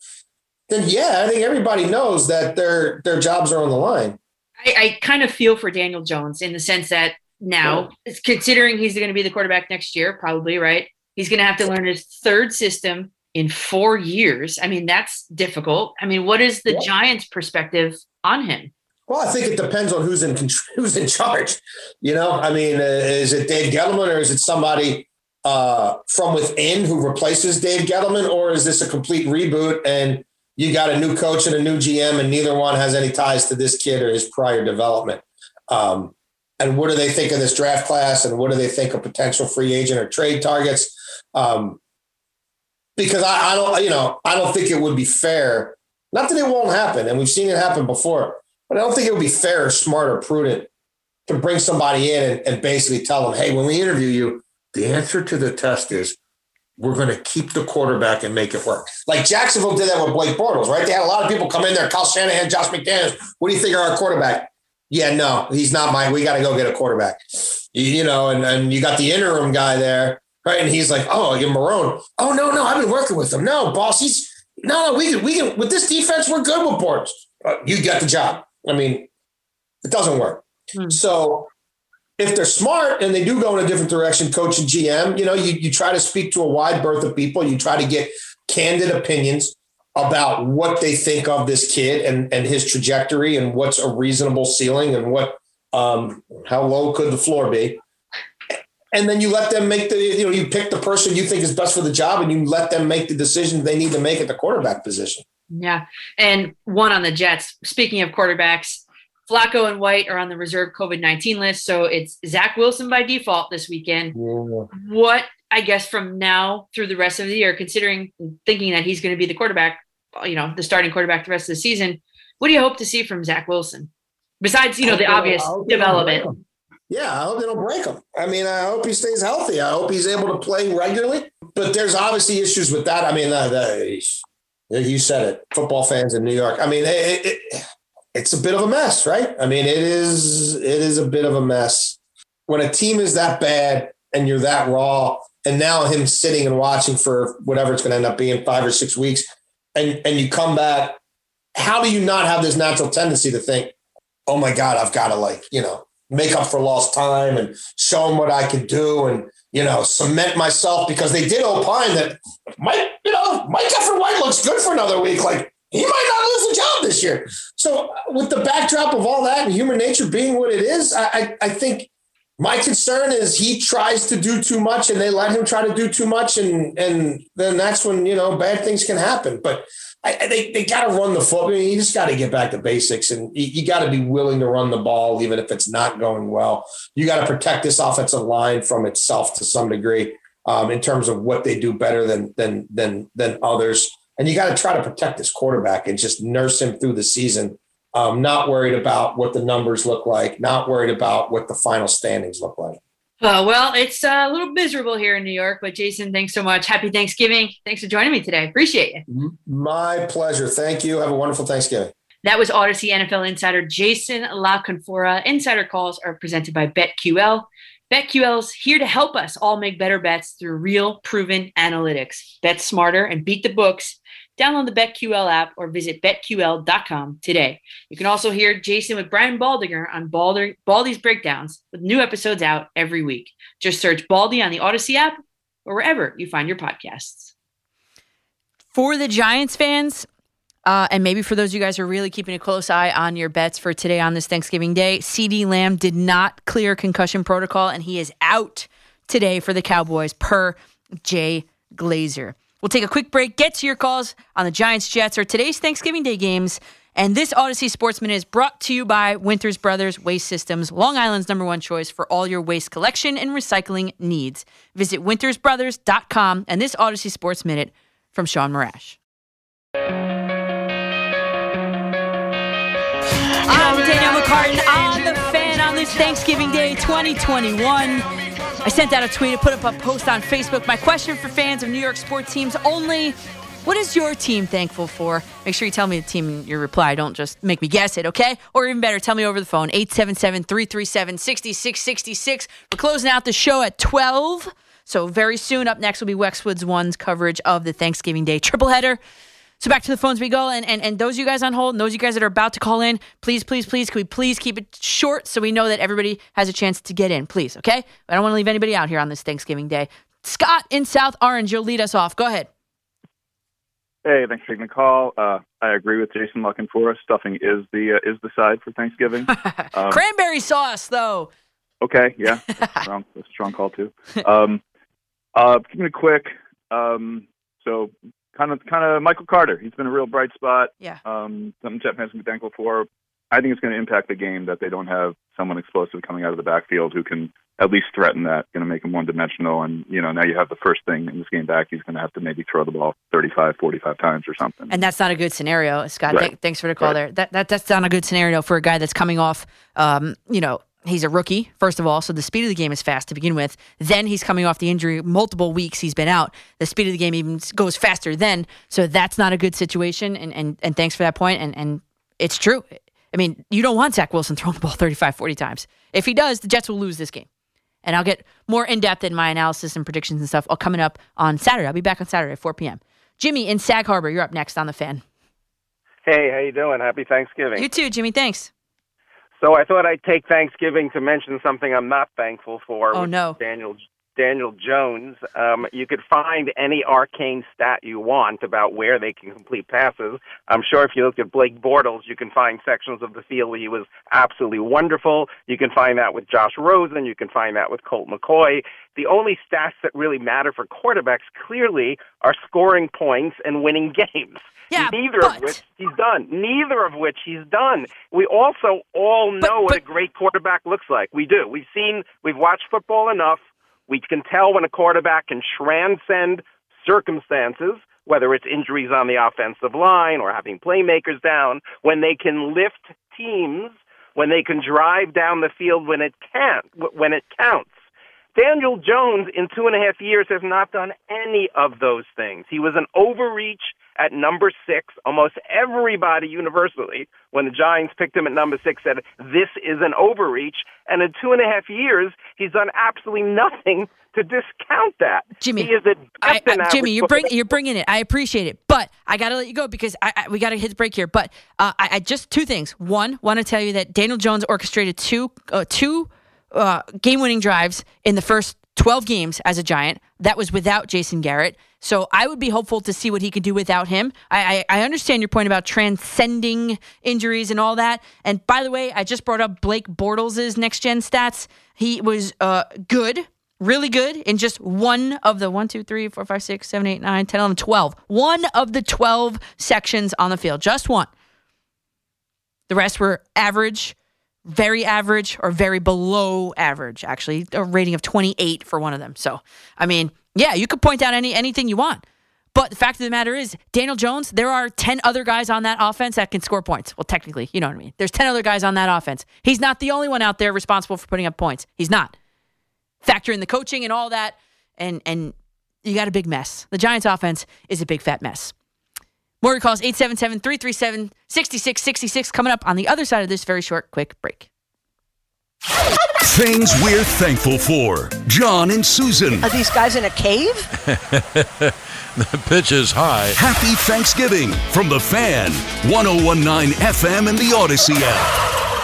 then yeah, I think everybody knows that their their jobs are on the line.
I, I kind of feel for Daniel Jones in the sense that now, yeah. considering he's going to be the quarterback next year, probably right. He's going to have to learn his third system in four years. I mean, that's difficult. I mean, what is the yeah. Giants' perspective on him?
Well, I think it depends on who's in who's in charge. You know, I mean, uh, is it Dave Gettleman or is it somebody uh, from within who replaces Dave Gettleman, or is this a complete reboot and you got a new coach and a new GM, and neither one has any ties to this kid or his prior development? Um, and what do they think of this draft class, and what do they think of potential free agent or trade targets? Um, because I, I don't, you know, I don't think it would be fair. Not that it won't happen, and we've seen it happen before, but I don't think it would be fair, or smart, or prudent to bring somebody in and, and basically tell them, "Hey, when we interview you, the answer to the test is we're going to keep the quarterback and make it work." Like Jacksonville did that with Blake Bortles, right? They had a lot of people come in there, Kyle Shanahan, Josh McDaniels. What do you think of our quarterback? Yeah, no, he's not mine. We got to go get a quarterback. You, you know, and, and you got the interim guy there, right? And he's like, "Oh, you're Marrone." Oh no, no, I've been working with him. No, boss, he's no, no. We can, we can with this defense, we're good with boards. Uh, you got the job. I mean, it doesn't work. So if they're smart and they do go in a different direction, coach and GM, you know, you, you try to speak to a wide berth of people. You try to get candid opinions about what they think of this kid and, and his trajectory and what's a reasonable ceiling and what um, how low could the floor be. And then you let them make the, you know, you pick the person you think is best for the job and you let them make the decision they need to make at the quarterback position.
Yeah. And one on the Jets. Speaking of quarterbacks, Flacco and White are on the reserve COVID 19 list. So it's Zach Wilson by default this weekend. What, I guess, from now through the rest of the year, considering thinking that he's going to be the quarterback, you know, the starting quarterback the rest of the season, what do you hope to see from Zach Wilson? Besides, you know, the obvious
I hope they don't break
development.
Yeah, I hope they don't break him. I mean, I hope he stays healthy. I hope he's able to play regularly. But there's obviously issues with that. I mean, uh, the, you said it. Football fans in New York. I mean, it, it, it's a bit of a mess, right? I mean, it is. It is a bit of a mess when a team is that bad and you're that raw. And now him sitting and watching for whatever it's going to end up being five or six weeks, and and you come back. How do you not have this natural tendency to think, oh my God, I've got to like, you know, make up for lost time and show them what I can do and, you know, cement myself because they did opine that Mike, you know, Mike Efford White looks good for another week. Like he might not lose the job this year. So with the backdrop of all that and human nature being what it is, I, I, I think my concern is he tries to do too much and they let him try to do too much. And, and then that's when, you know, bad things can happen. But I, they, they got to run the football. I mean, you just got to get back to basics and you, you got to be willing to run the ball, even if it's not going well. You got to protect this offensive line from itself to some degree um, in terms of what they do better than, than, than, than others. And you got to try to protect this quarterback and just nurse him through the season. Um, not worried about what the numbers look like, not worried about what the final standings look like.
Uh, well, it's uh, a little miserable here in New York, but Jason, thanks so much. Happy Thanksgiving. Thanks for joining me today. Appreciate you.
My pleasure. Thank you. Have a wonderful Thanksgiving.
That was Audacy NFL insider Jason La Canfora. Insider calls are presented by BetQL. BetQL's here to help us all make better bets through real, proven analytics. Bet smarter and beat the books. Download the BetQL app or visit betql.com today. You can also hear Jason with Brian Baldinger on Baldy's Breakdowns with new episodes out every week. Just search Baldy on the Audacy app or wherever you find your podcasts.
For the Giants fans, uh, and maybe for those of you guys who are really keeping a close eye on your bets for today on this Thanksgiving Day, CeeDee Lamb did not clear concussion protocol, and he is out today for the Cowboys, per Jay Glazer. We'll take a quick break, get to your calls on the Giants, Jets, or today's Thanksgiving Day games. And this Audacy Sportsman is brought to you by Winters Brothers Waste Systems, Long Island's number one choice for all your waste collection and recycling needs. Visit wintersbrothers.com and this Audacy Sports Minute from Sean Marash. I'm Danielle McCartan on the fan on this Thanksgiving Day 2021. I sent out a tweet, I put up a post on Facebook. My question for fans of New York sports teams only what is your team thankful for? Make sure you tell me the team in your reply. Don't just make me guess it, okay? Or even better, tell me over the phone 877 337 6666. We're closing out the show at 12. So very soon, up next will be Westwood One's coverage of the Thanksgiving Day triple header. So back to the phones we go, and, and and those of you guys on hold, and those of you guys that are about to call in, please, please, please, can we please keep it short so we know that everybody has a chance to get in, please, okay? I don't want to leave anybody out here on this Thanksgiving Day. Scott in South Orange, you'll lead us off. Go ahead.
Hey, thanks for taking the call. Uh, I agree with Jason La Canfora. Stuffing is the uh, is the side for Thanksgiving. Um,
Cranberry sauce, though.
Okay, yeah, that's a strong, that's a strong call too. Um, uh, keeping it quick. Um, so kind of, kind of Michael Carter. He's been a real bright spot.
Yeah.
Um, something Jeff has to be thankful for. I think it's going to impact the game that they don't have someone explosive coming out of the backfield who can at least threaten that. Going to make him one dimensional, and you know now you have the first thing in this game back. He's going to have to maybe throw the ball 35, 45 times or something.
And that's not a good scenario, Scott.
Right.
th- thanks for the call there. That, that that's not a good scenario for a guy that's coming off. Um, you know, he's a rookie first of all, so the speed of the game is fast to begin with. Then he's coming off the injury, multiple weeks he's been out. The speed of the game even goes faster then. So that's not a good situation. And and and thanks for that point. And and it's true. I mean, you don't want Zach Wilson throwing the ball 35, 40 times. If he does, the Jets will lose this game. And I'll get more in depth in my analysis and predictions and stuff all coming up on Saturday. I'll be back on Saturday at 4 p.m. Jimmy in Sag Harbor, you're up next on the fan.
Hey, how you doing? Happy Thanksgiving.
You too, Jimmy. Thanks.
So I thought I'd take Thanksgiving to mention something I'm not thankful for.
Oh, no.
Daniel Daniel Jones. Um, you could find any arcane stat you want about where they can complete passes. I'm sure if you look at Blake Bortles, you can find sections of the field where he was absolutely wonderful. You can find that with Josh Rosen. You can find that with Colt McCoy. The only stats that really matter for quarterbacks clearly are scoring points and winning games.
Yeah,
Neither of which he's done. Neither of which he's done. We also all know what a great quarterback looks like. We do. We've seen, we've watched football enough. We can tell when a quarterback can transcend circumstances, whether it's injuries on the offensive line or having playmakers down, when they can lift teams, when they can drive down the field when it can't. when it counts. Daniel Jones in two and a half years has not done any of those things. He was an overreach at number six. Almost everybody universally, when the Giants picked him at number six, said, This is an overreach. And in two and a half years, he's done absolutely nothing to discount that.
Jimmy,
he is a
I, I, Jimmy, you're bring, you're bringing it. I appreciate it, but I got to let you go because I, I, we got to hit the break here. But uh, I, I just two things. One, want to tell you that Daniel Jones orchestrated two uh, two uh, game-winning drives in the first 12 games as a Giant. That was without Jason Garrett. So I would be hopeful to see what he can do without him. I, I, I understand your point about transcending injuries and all that. And by the way, I just brought up Blake Bortles' next gen stats. He was uh, good, really good in just one of the 1, 2, 3, 4, 5, 6, 7, 8, 9, 10, 11, 12. One of the 12 sections on the field. Just one. The rest were average, very average, or very below average, actually. A rating of 28 for one of them. So, I mean, yeah, you could point out any anything you want. But the fact of the matter is, Daniel Jones, there are 10 other guys on that offense that can score points. Well, technically, you know what I mean. There's 10 other guys on that offense. He's not the only one out there responsible for putting up points. He's not. Factor in the coaching and all that, and and you got a big mess. The Giants offense is a big fat mess. More calls 877 337 6666 coming up on the other side of this very short, quick break.
Things we're thankful for. John and Susan.
Are these guys in a cave?
the pitch is high. Happy Thanksgiving from the fan. 1019 FM and the Audacy app.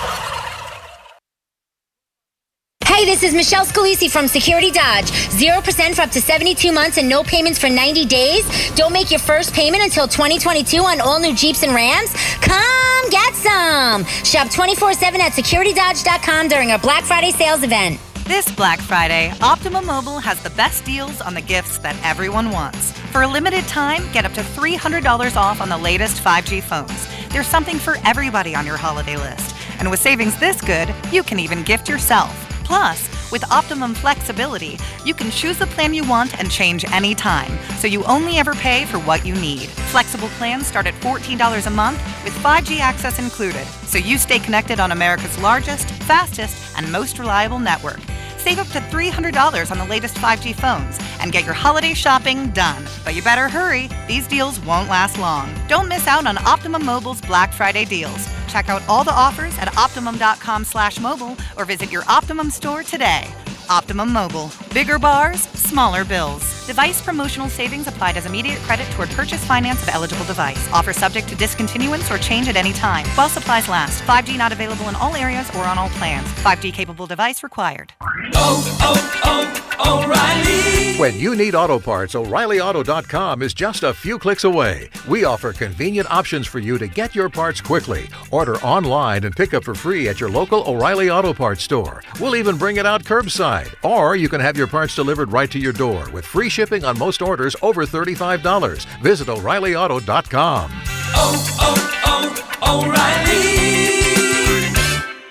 Hey, this is Michelle Scalisi from Security Dodge. 0% for up to 72 months and no payments for 90 days. Don't make your first payment until 2022 on all new Jeeps and Rams. Come get some. Shop 24 7 at securitydodge.com during our Black Friday sales event.
This Black Friday, Optimum Mobile has the best deals on the gifts that everyone wants. For a limited time, get up to $300 off on the latest 5G phones. There's something for everybody on your holiday list. And with savings this good, you can even gift yourself. Plus, with Optimum flexibility, you can choose the plan you want and change anytime, so you only ever pay for what you need. Flexible plans start at $14 a month with 5G access included, so you stay connected on America's largest, fastest, and most reliable network. Save up to $300 on the latest 5G phones and get your holiday shopping done. But you better hurry, these deals won't last long. Don't miss out on Optimum Mobile's Black Friday deals. Check out all the offers at optimum.com slash mobile or visit your Optimum store today. Optimum Mobile. Bigger bars, smaller bills. Device promotional savings applied as immediate credit toward purchase finance of eligible device. Offer subject to discontinuance or change at any time. While supplies last. 5G not available in all areas or on all plans. 5G capable device required.
Oh, oh, oh, O'Reilly.
When you need auto parts, O'ReillyAuto.com is just a few clicks away. We offer convenient options for you to get your parts quickly. Order online and pick up for free at your local O'Reilly Auto Parts store. We'll even bring it out curbside. Or you can have your parts delivered right to your door with free shipping on most orders over $35. Visit O'ReillyAuto.com.
Oh, oh, oh, O'Reilly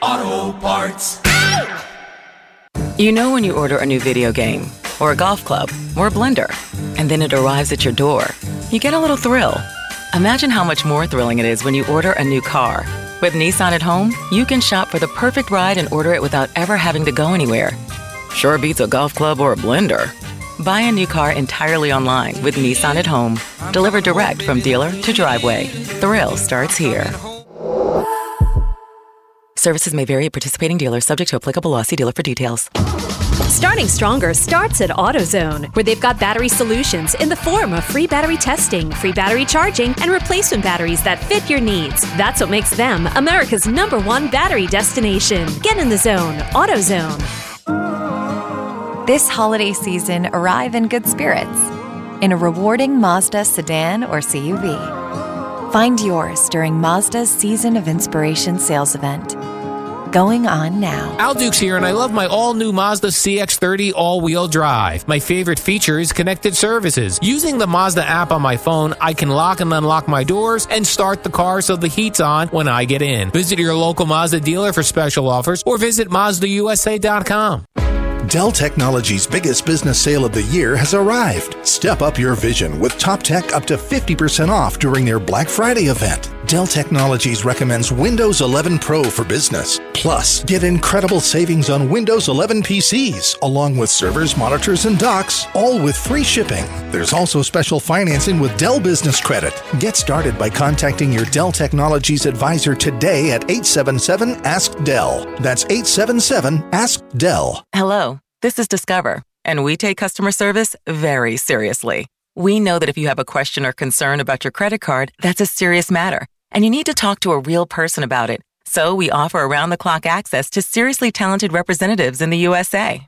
Auto Parts.
You know when you order a new video game, or a golf club, or a blender, and then it arrives at your door, you get a little thrill. Imagine how much more thrilling it is when you order a new car. With Nissan at home, you can shop for the perfect ride and order it without ever having to go anywhere. Sure beats a golf club or a blender. Buy a new car entirely online with Nissan at home. Delivered direct from dealer to driveway. Thrill starts here. Services may vary at participating dealers subject to applicable law. See dealer for details.
Starting stronger starts at AutoZone, where they've got battery solutions in the form of free battery testing, free battery charging, and replacement batteries that fit your needs. That's what makes them America's number one battery destination. Get in the zone, AutoZone.
This holiday season, arrive in good spirits in a rewarding Mazda sedan or CUV. Find yours during Mazda's Season of Inspiration sales event. Going on now.
Al Dukes here, and I love my all new Mazda CX30 all wheel drive. My favorite feature is connected services. Using the Mazda app on my phone, I can lock and unlock my doors and start the car so the heat's on when I get in. Visit your local Mazda dealer for special offers or visit MazdaUSA.com.
Dell Technologies' biggest business sale of the year has arrived. Step up your vision with Top Tech up to 50% off during their Black Friday event. Dell Technologies recommends Windows 11 Pro for business. Plus, get incredible savings on Windows 11 PCs, along with servers, monitors, and docks, all with free shipping. There's also special financing with Dell Business Credit. Get started by contacting your Dell Technologies advisor today at 877 Ask Dell. That's 877 Ask Dell.
Hello, this is Discover, and we take customer service very seriously. We know that if you have a question or concern about your credit card, that's a serious matter, and you need to talk to a real person about it. So we offer around the clock access to seriously talented representatives in the USA.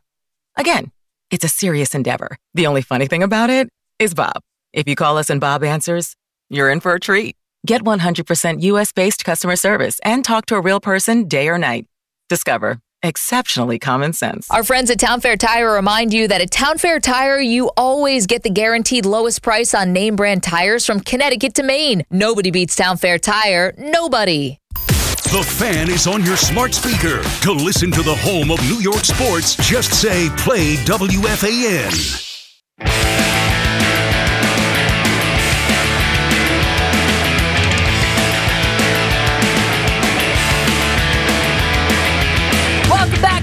Again, it's a serious endeavor. The only funny thing about it is Bob. If you call us and Bob answers, you're in for a treat. Get 100% US based customer service and talk to a real person day or night. Discover exceptionally common sense.
Our friends at Town Fair Tire remind you that at Town Fair Tire, you always get the guaranteed lowest price on name brand tires from Connecticut to Maine. Nobody beats Town Fair Tire. Nobody.
The fan is on your smart speaker. To listen to the home of New York sports, just say play WFAN.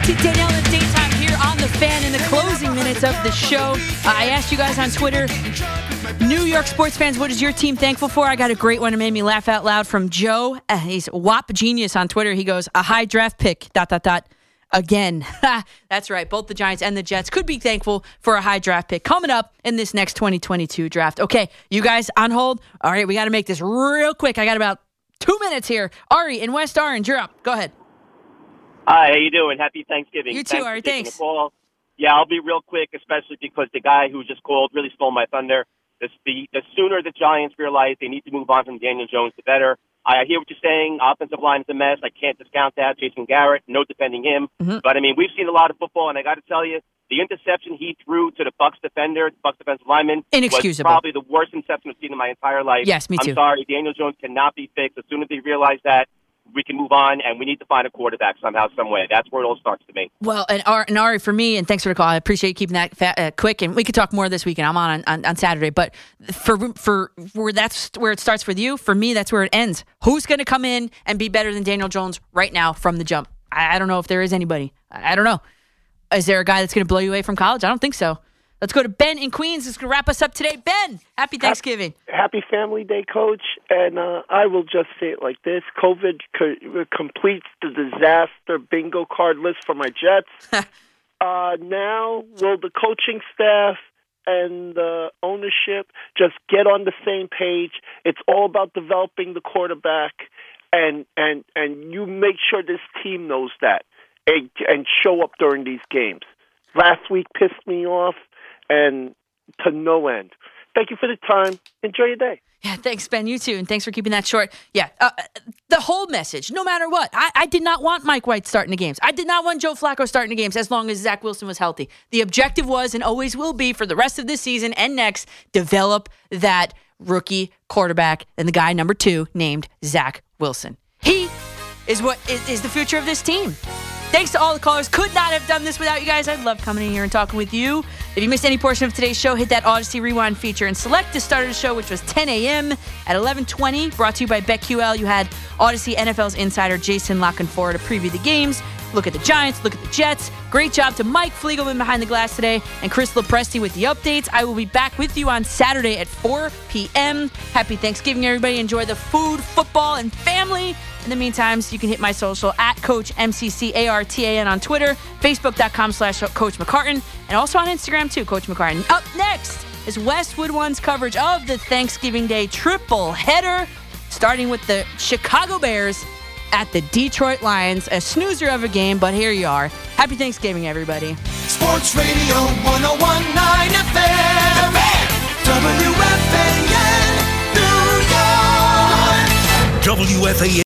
To Danielle and Daytime here on the fan in the closing minutes of the show. Uh, I asked you guys on Twitter, New York sports fans, what is your team thankful for? I got a great one that made me laugh out loud from Joe. Uh, he's WAP Genius on Twitter. He goes, a high draft pick, dot, dot, dot. Again, that's right. Both the Giants and the Jets could be thankful for a high draft pick coming up in this next 2022 draft. Okay, you guys on hold. All right, we got to make this real quick. I got about two minutes here. Ari in West Orange, you're up. Go ahead.
Hi, how you doing? Happy Thanksgiving.
You too,
Thanks
Ari.
for taking
Thanks.
the call. Yeah, I'll be real quick, especially because the guy who just called really stole my thunder. The, the, the sooner the Giants realize they need to move on from Daniel Jones, the better. I hear what you're saying. Offensive line is a mess. I can't discount that. Jason Garrett, no defending him.
Mm-hmm.
But I mean, we've seen a lot of football, and I got to tell you, the interception he threw to the Bucs defender, the Bucs defensive lineman,
Inexcusable.
was probably the worst interception I've seen in my entire life.
Yes, me too.
I'm sorry, Daniel Jones cannot be fixed. As soon as they realize that, we can move on, and we need to find a quarterback somehow, some way. That's where it all starts to me.
Well, and, and Ari, for me, and thanks for the call. I appreciate you keeping that fa- uh, quick, and we could talk more this weekend. I'm on, on on Saturday, but for for where that's where it starts with you. For me, that's where it ends. Who's going to come in and be better than Daniel Jones right now from the jump? I, I don't know if there is anybody. I, I don't know. Is there a guy that's going to blow you away from college? I don't think so. Let's go to Ben in Queens. This is going to wrap us up today. Ben, happy Thanksgiving.
Happy Family Day, Coach. And uh, I will just say it like this COVID co- completes the disaster bingo card list for my Jets. uh, now, will the coaching staff and the ownership just get on the same page? It's all about developing the quarterback, and, and, and you make sure this team knows that and, and show up during these games. Last week pissed me off and to no end. Thank you for the time. Enjoy your day.
Yeah, thanks, Ben. You too. And thanks for keeping that short. Yeah, uh, the whole message, no matter what, I, I, did not want Mike White starting the games. I did not want Joe Flacco starting the games as long as Zach Wilson was healthy. The objective was and always will be for the rest of this season and next, develop that rookie quarterback and the guy number two named Zach Wilson. He is what is, is the future of this team. Thanks to all the callers. Could not have done this without you guys. I'd love coming in here and talking with you. If you missed any portion of today's show, hit that Audacy Rewind feature and select the start of the show, which was 10 a.m. at 11:20. Brought to you by BetQL. You had Audacy NFL's insider Jason La to preview the games. Look at the Giants. Look at the Jets. Great job to Mike Fliegelman behind the glass today and Chris Lopresti with the updates. I will be back with you on Saturday at 4 p.m. Happy Thanksgiving, everybody. Enjoy the food, football, and family. In the meantime, you can hit my social at Coach MCCARTAN on Twitter, Facebook.com slash Coach McCartan, and also on Instagram too, Coach McCartan. Up next is Westwood One's coverage of the Thanksgiving Day triple header, starting with the Chicago Bears at the Detroit Lions. A snoozer of a game, but here you are. Happy Thanksgiving, everybody.
Sports Radio 1019 FM. WFAN, New York.
WFAN